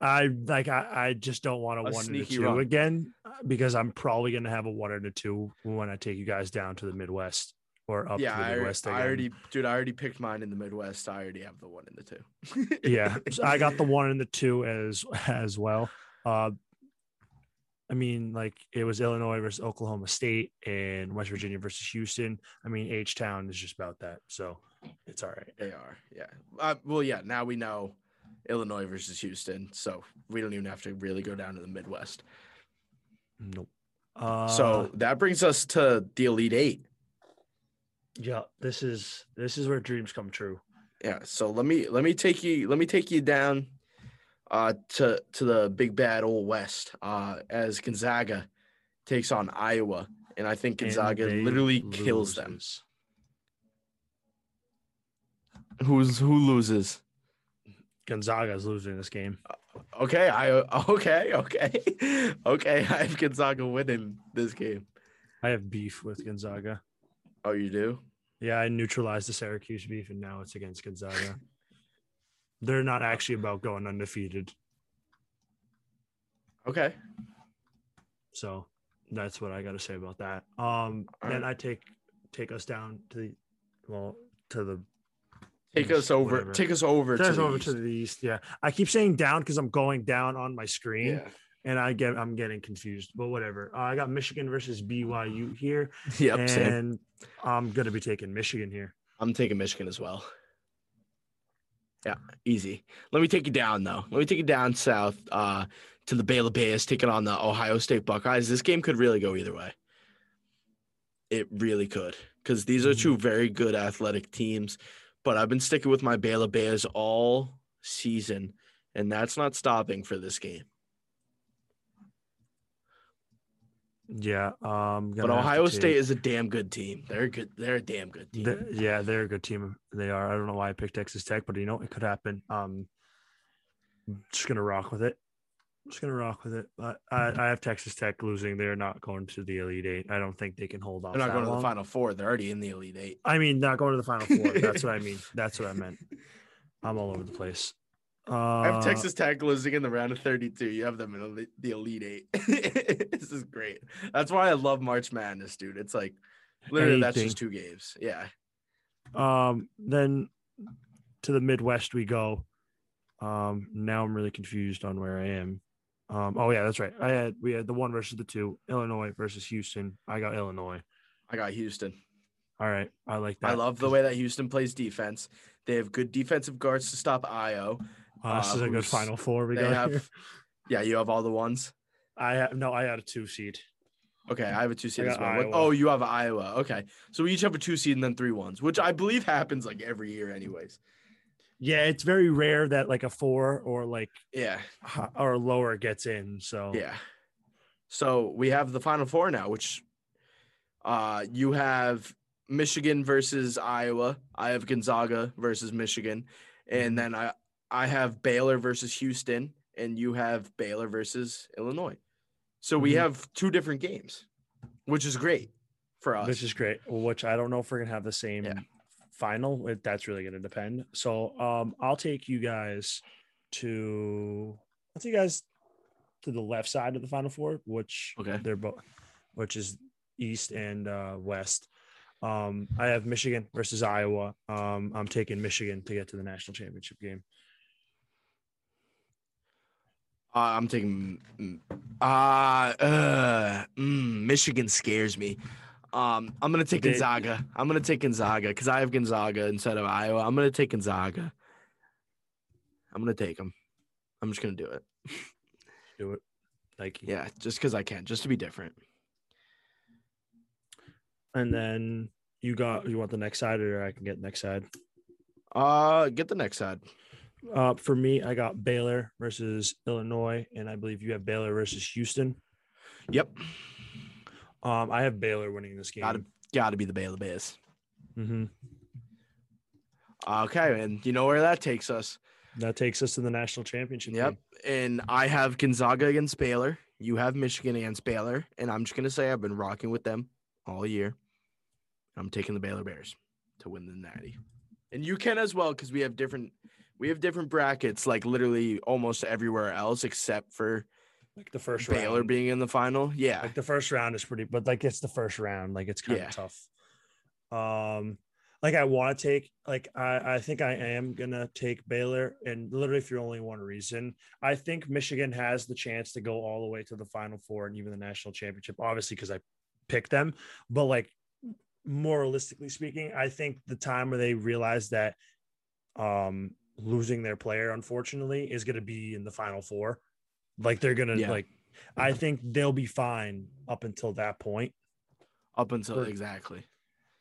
I like I, I just don't want A a one and a two run. again uh, because I'm probably gonna have a one and a two when I take you guys down to the Midwest or up yeah, to the I, already- Midwest I again. already, dude, I already picked mine in the Midwest. I already have the one and the two. yeah, so I got the one and the two as as well. Uh, I mean, like it was Illinois versus Oklahoma State and West Virginia versus Houston. I mean, H Town is just about that, so it's all right. They are, yeah. Uh, well, yeah. Now we know Illinois versus Houston, so we don't even have to really go down to the Midwest. Nope. Uh, so that brings us to the Elite Eight. yeah, this is this is where dreams come true. Yeah. So let me let me take you let me take you down uh to to the big bad old West uh as Gonzaga takes on Iowa. And I think Gonzaga they literally kills them. Who's who loses? Gonzaga is losing this game. Okay, I okay, okay. Okay, I have Gonzaga winning this game. I have beef with Gonzaga. Oh, you do? Yeah, I neutralized the Syracuse beef, and now it's against Gonzaga. They're not actually about going undefeated, Okay. so that's what I got to say about that. Um, All then right. I take take us down to the well to the Take east, us over whatever. take us over Take to us the over east. to the east. Yeah, I keep saying down because I'm going down on my screen. Yeah. And I get I'm getting confused, but whatever. Uh, I got Michigan versus BYU here, Yep, same. and I'm gonna be taking Michigan here. I'm taking Michigan as well. Yeah, easy. Let me take you down though. Let me take you down south uh, to the Baylor Bears taking on the Ohio State Buckeyes. This game could really go either way. It really could because these are two very good athletic teams. But I've been sticking with my Baylor Bears all season, and that's not stopping for this game. Yeah, um, But Ohio State is a damn good team. They're good. They're a damn good team. Yeah, they're a good team. They are. I don't know why I picked Texas Tech, but you know it could happen. Um, I'm just gonna rock with it. Just gonna rock with it. But I, I have Texas Tech losing. They're not going to the Elite Eight. I don't think they can hold off. They're not going to the. Final Four. They're already in the Elite Eight. I mean, not going to the Final Four. That's what I mean. That's what I meant. I'm all over the place. Uh, I have Texas Tech losing in the round of 32. You have them in the Elite Eight. this is great. That's why I love March Madness, dude. It's like literally that's just two games. Yeah. Um, then to the Midwest we go. Um, now I'm really confused on where I am. Um, oh yeah, that's right. I had we had the one versus the two, Illinois versus Houston. I got Illinois. I got Houston. All right, I like that. I love the way that Houston plays defense. They have good defensive guards to stop Io. Uh, this is a good Final Four we got have. here. Yeah, you have all the ones. I have no. I had a two seed. Okay, I have a two seed as well. Iowa. Oh, you have Iowa. Okay, so we each have a two seed and then three ones, which I believe happens like every year, anyways. Yeah, it's very rare that like a four or like Yeah, or lower gets in. So yeah. So we have the final four now, which uh you have Michigan versus Iowa. I have Gonzaga versus Michigan, and then I I have Baylor versus Houston, and you have Baylor versus Illinois. So we Mhm. have two different games, which is great for us. which is great. Which I don't know if we're gonna have the same final. That's really gonna depend. So um, I'll take you guys to I'll take you guys to the left side of the final four, which Okay. they're both, which is east and uh, west. Um, I have Michigan versus Iowa. Um, I'm taking Michigan to get to the national championship game. Uh, I'm taking. mm, Uh, uh, mm, Michigan scares me. Um, I'm gonna take Gonzaga. I'm gonna take Gonzaga because I have Gonzaga instead of Iowa. I'm gonna take Gonzaga. I'm gonna take them. I'm just gonna do it. Do it, Like Yeah, just because I can, just to be different. And then you got you want the next side, or I can get next side. Uh, get the next side. Uh, for me, I got Baylor versus Illinois, and I believe you have Baylor versus Houston. Yep, Um, I have Baylor winning this game. gotta gotta be the Baylor Bears. hmm Okay, and you know where that takes us. That takes us to the national championship. Yep. game. And I have Gonzaga against Baylor. You have Michigan against Baylor. And I'm just going to say I've been rocking with them all year. I'm taking the Baylor Bears to win the Natty. And you can as well because we have different we have different brackets like literally almost everywhere else except for Like the first Baylor round. being in the final. Yeah. Like the first round is pretty, but like it's the first round. Like it's kind Yeah. of tough. Um, like I want to take, like I, I think I am gonna take Baylor, and literally for only one reason, I think Michigan has the chance to go all the way to the Final Four and even the national championship. Obviously, because I picked them, but like more realistically speaking, I think the time where they realize that um losing their player, unfortunately, is gonna be in the Final Four. Like they're gonna Yeah. like I think they'll be fine up until that point. Up until For- exactly.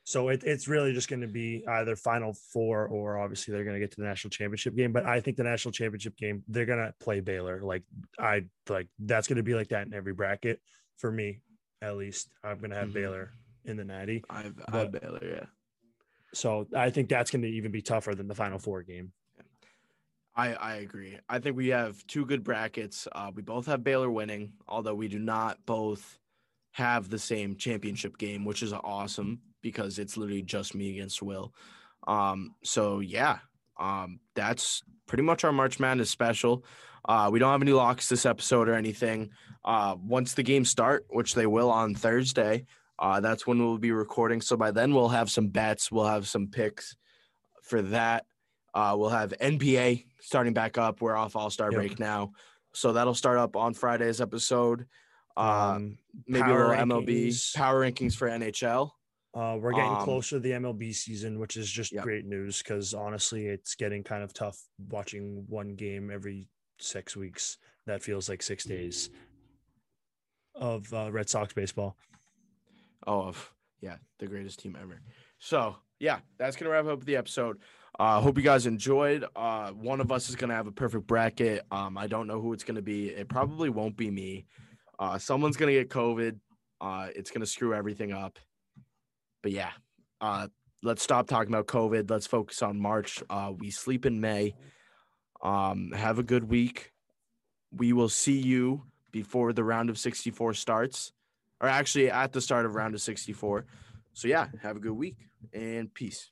So it, it's really just going to be either final four or obviously they're going to get to the national championship game. But I think the national championship game, they're going to play Baylor. Like I like that's going to be like that in every bracket for me, at least. I'm going to have Mhm. Baylor in the natty. I've, I have Baylor, yeah. So I think that's going to even be tougher than the final four game. I, I agree. I think we have two good brackets. Uh, we both have Baylor winning, although we do not both have the same championship game, which is awesome because it's literally just me against Will. Um, so yeah, um, that's pretty much our March Madness special. Uh, we don't have any locks this episode or anything. Uh, once the games start, which they will on Thursday, uh, that's when we'll be recording. So by then we'll have some bets, we'll have some picks for that. Uh, we'll have NBA starting back up. We're off All Star Yep. break now, so that'll start up on Friday's episode. Uh, Um, maybe a little MLB power rankings for NHL. Uh, we're getting Um, closer to the MLB season, which is just Yep. great news because honestly, it's getting kind of tough watching one game every six weeks. That feels like six days of uh, Red Sox baseball. Oh, of yeah, the greatest team ever. So yeah, that's gonna wrap up the episode. Uh, hope you guys enjoyed. Uh, one of us is gonna have a perfect bracket. Um, I don't know who it's gonna be. It probably won't be me. Uh, someone's gonna get COVID. Uh, it's gonna screw everything up. But yeah, uh, let's stop talking about COVID. Let's focus on March. Uh, we sleep in May. Um, have a good week. We will see you before the round of 64 starts, or actually at the start of round of 64. So yeah, have a good week and peace.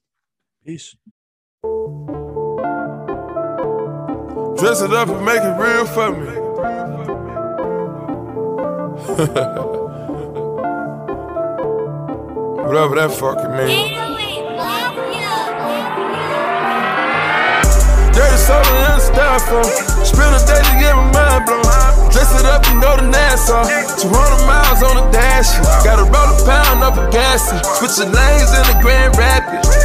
Peace. Dress it up and make it real for me. Whatever that fucking means. Dirty soda and styrofoam. Uh. Spend a day to get my mind blown. Dress it up and go to Nassau. 200 miles on the dash. Gotta roll a pound up a gas. Switching lanes in the Grand Rapids.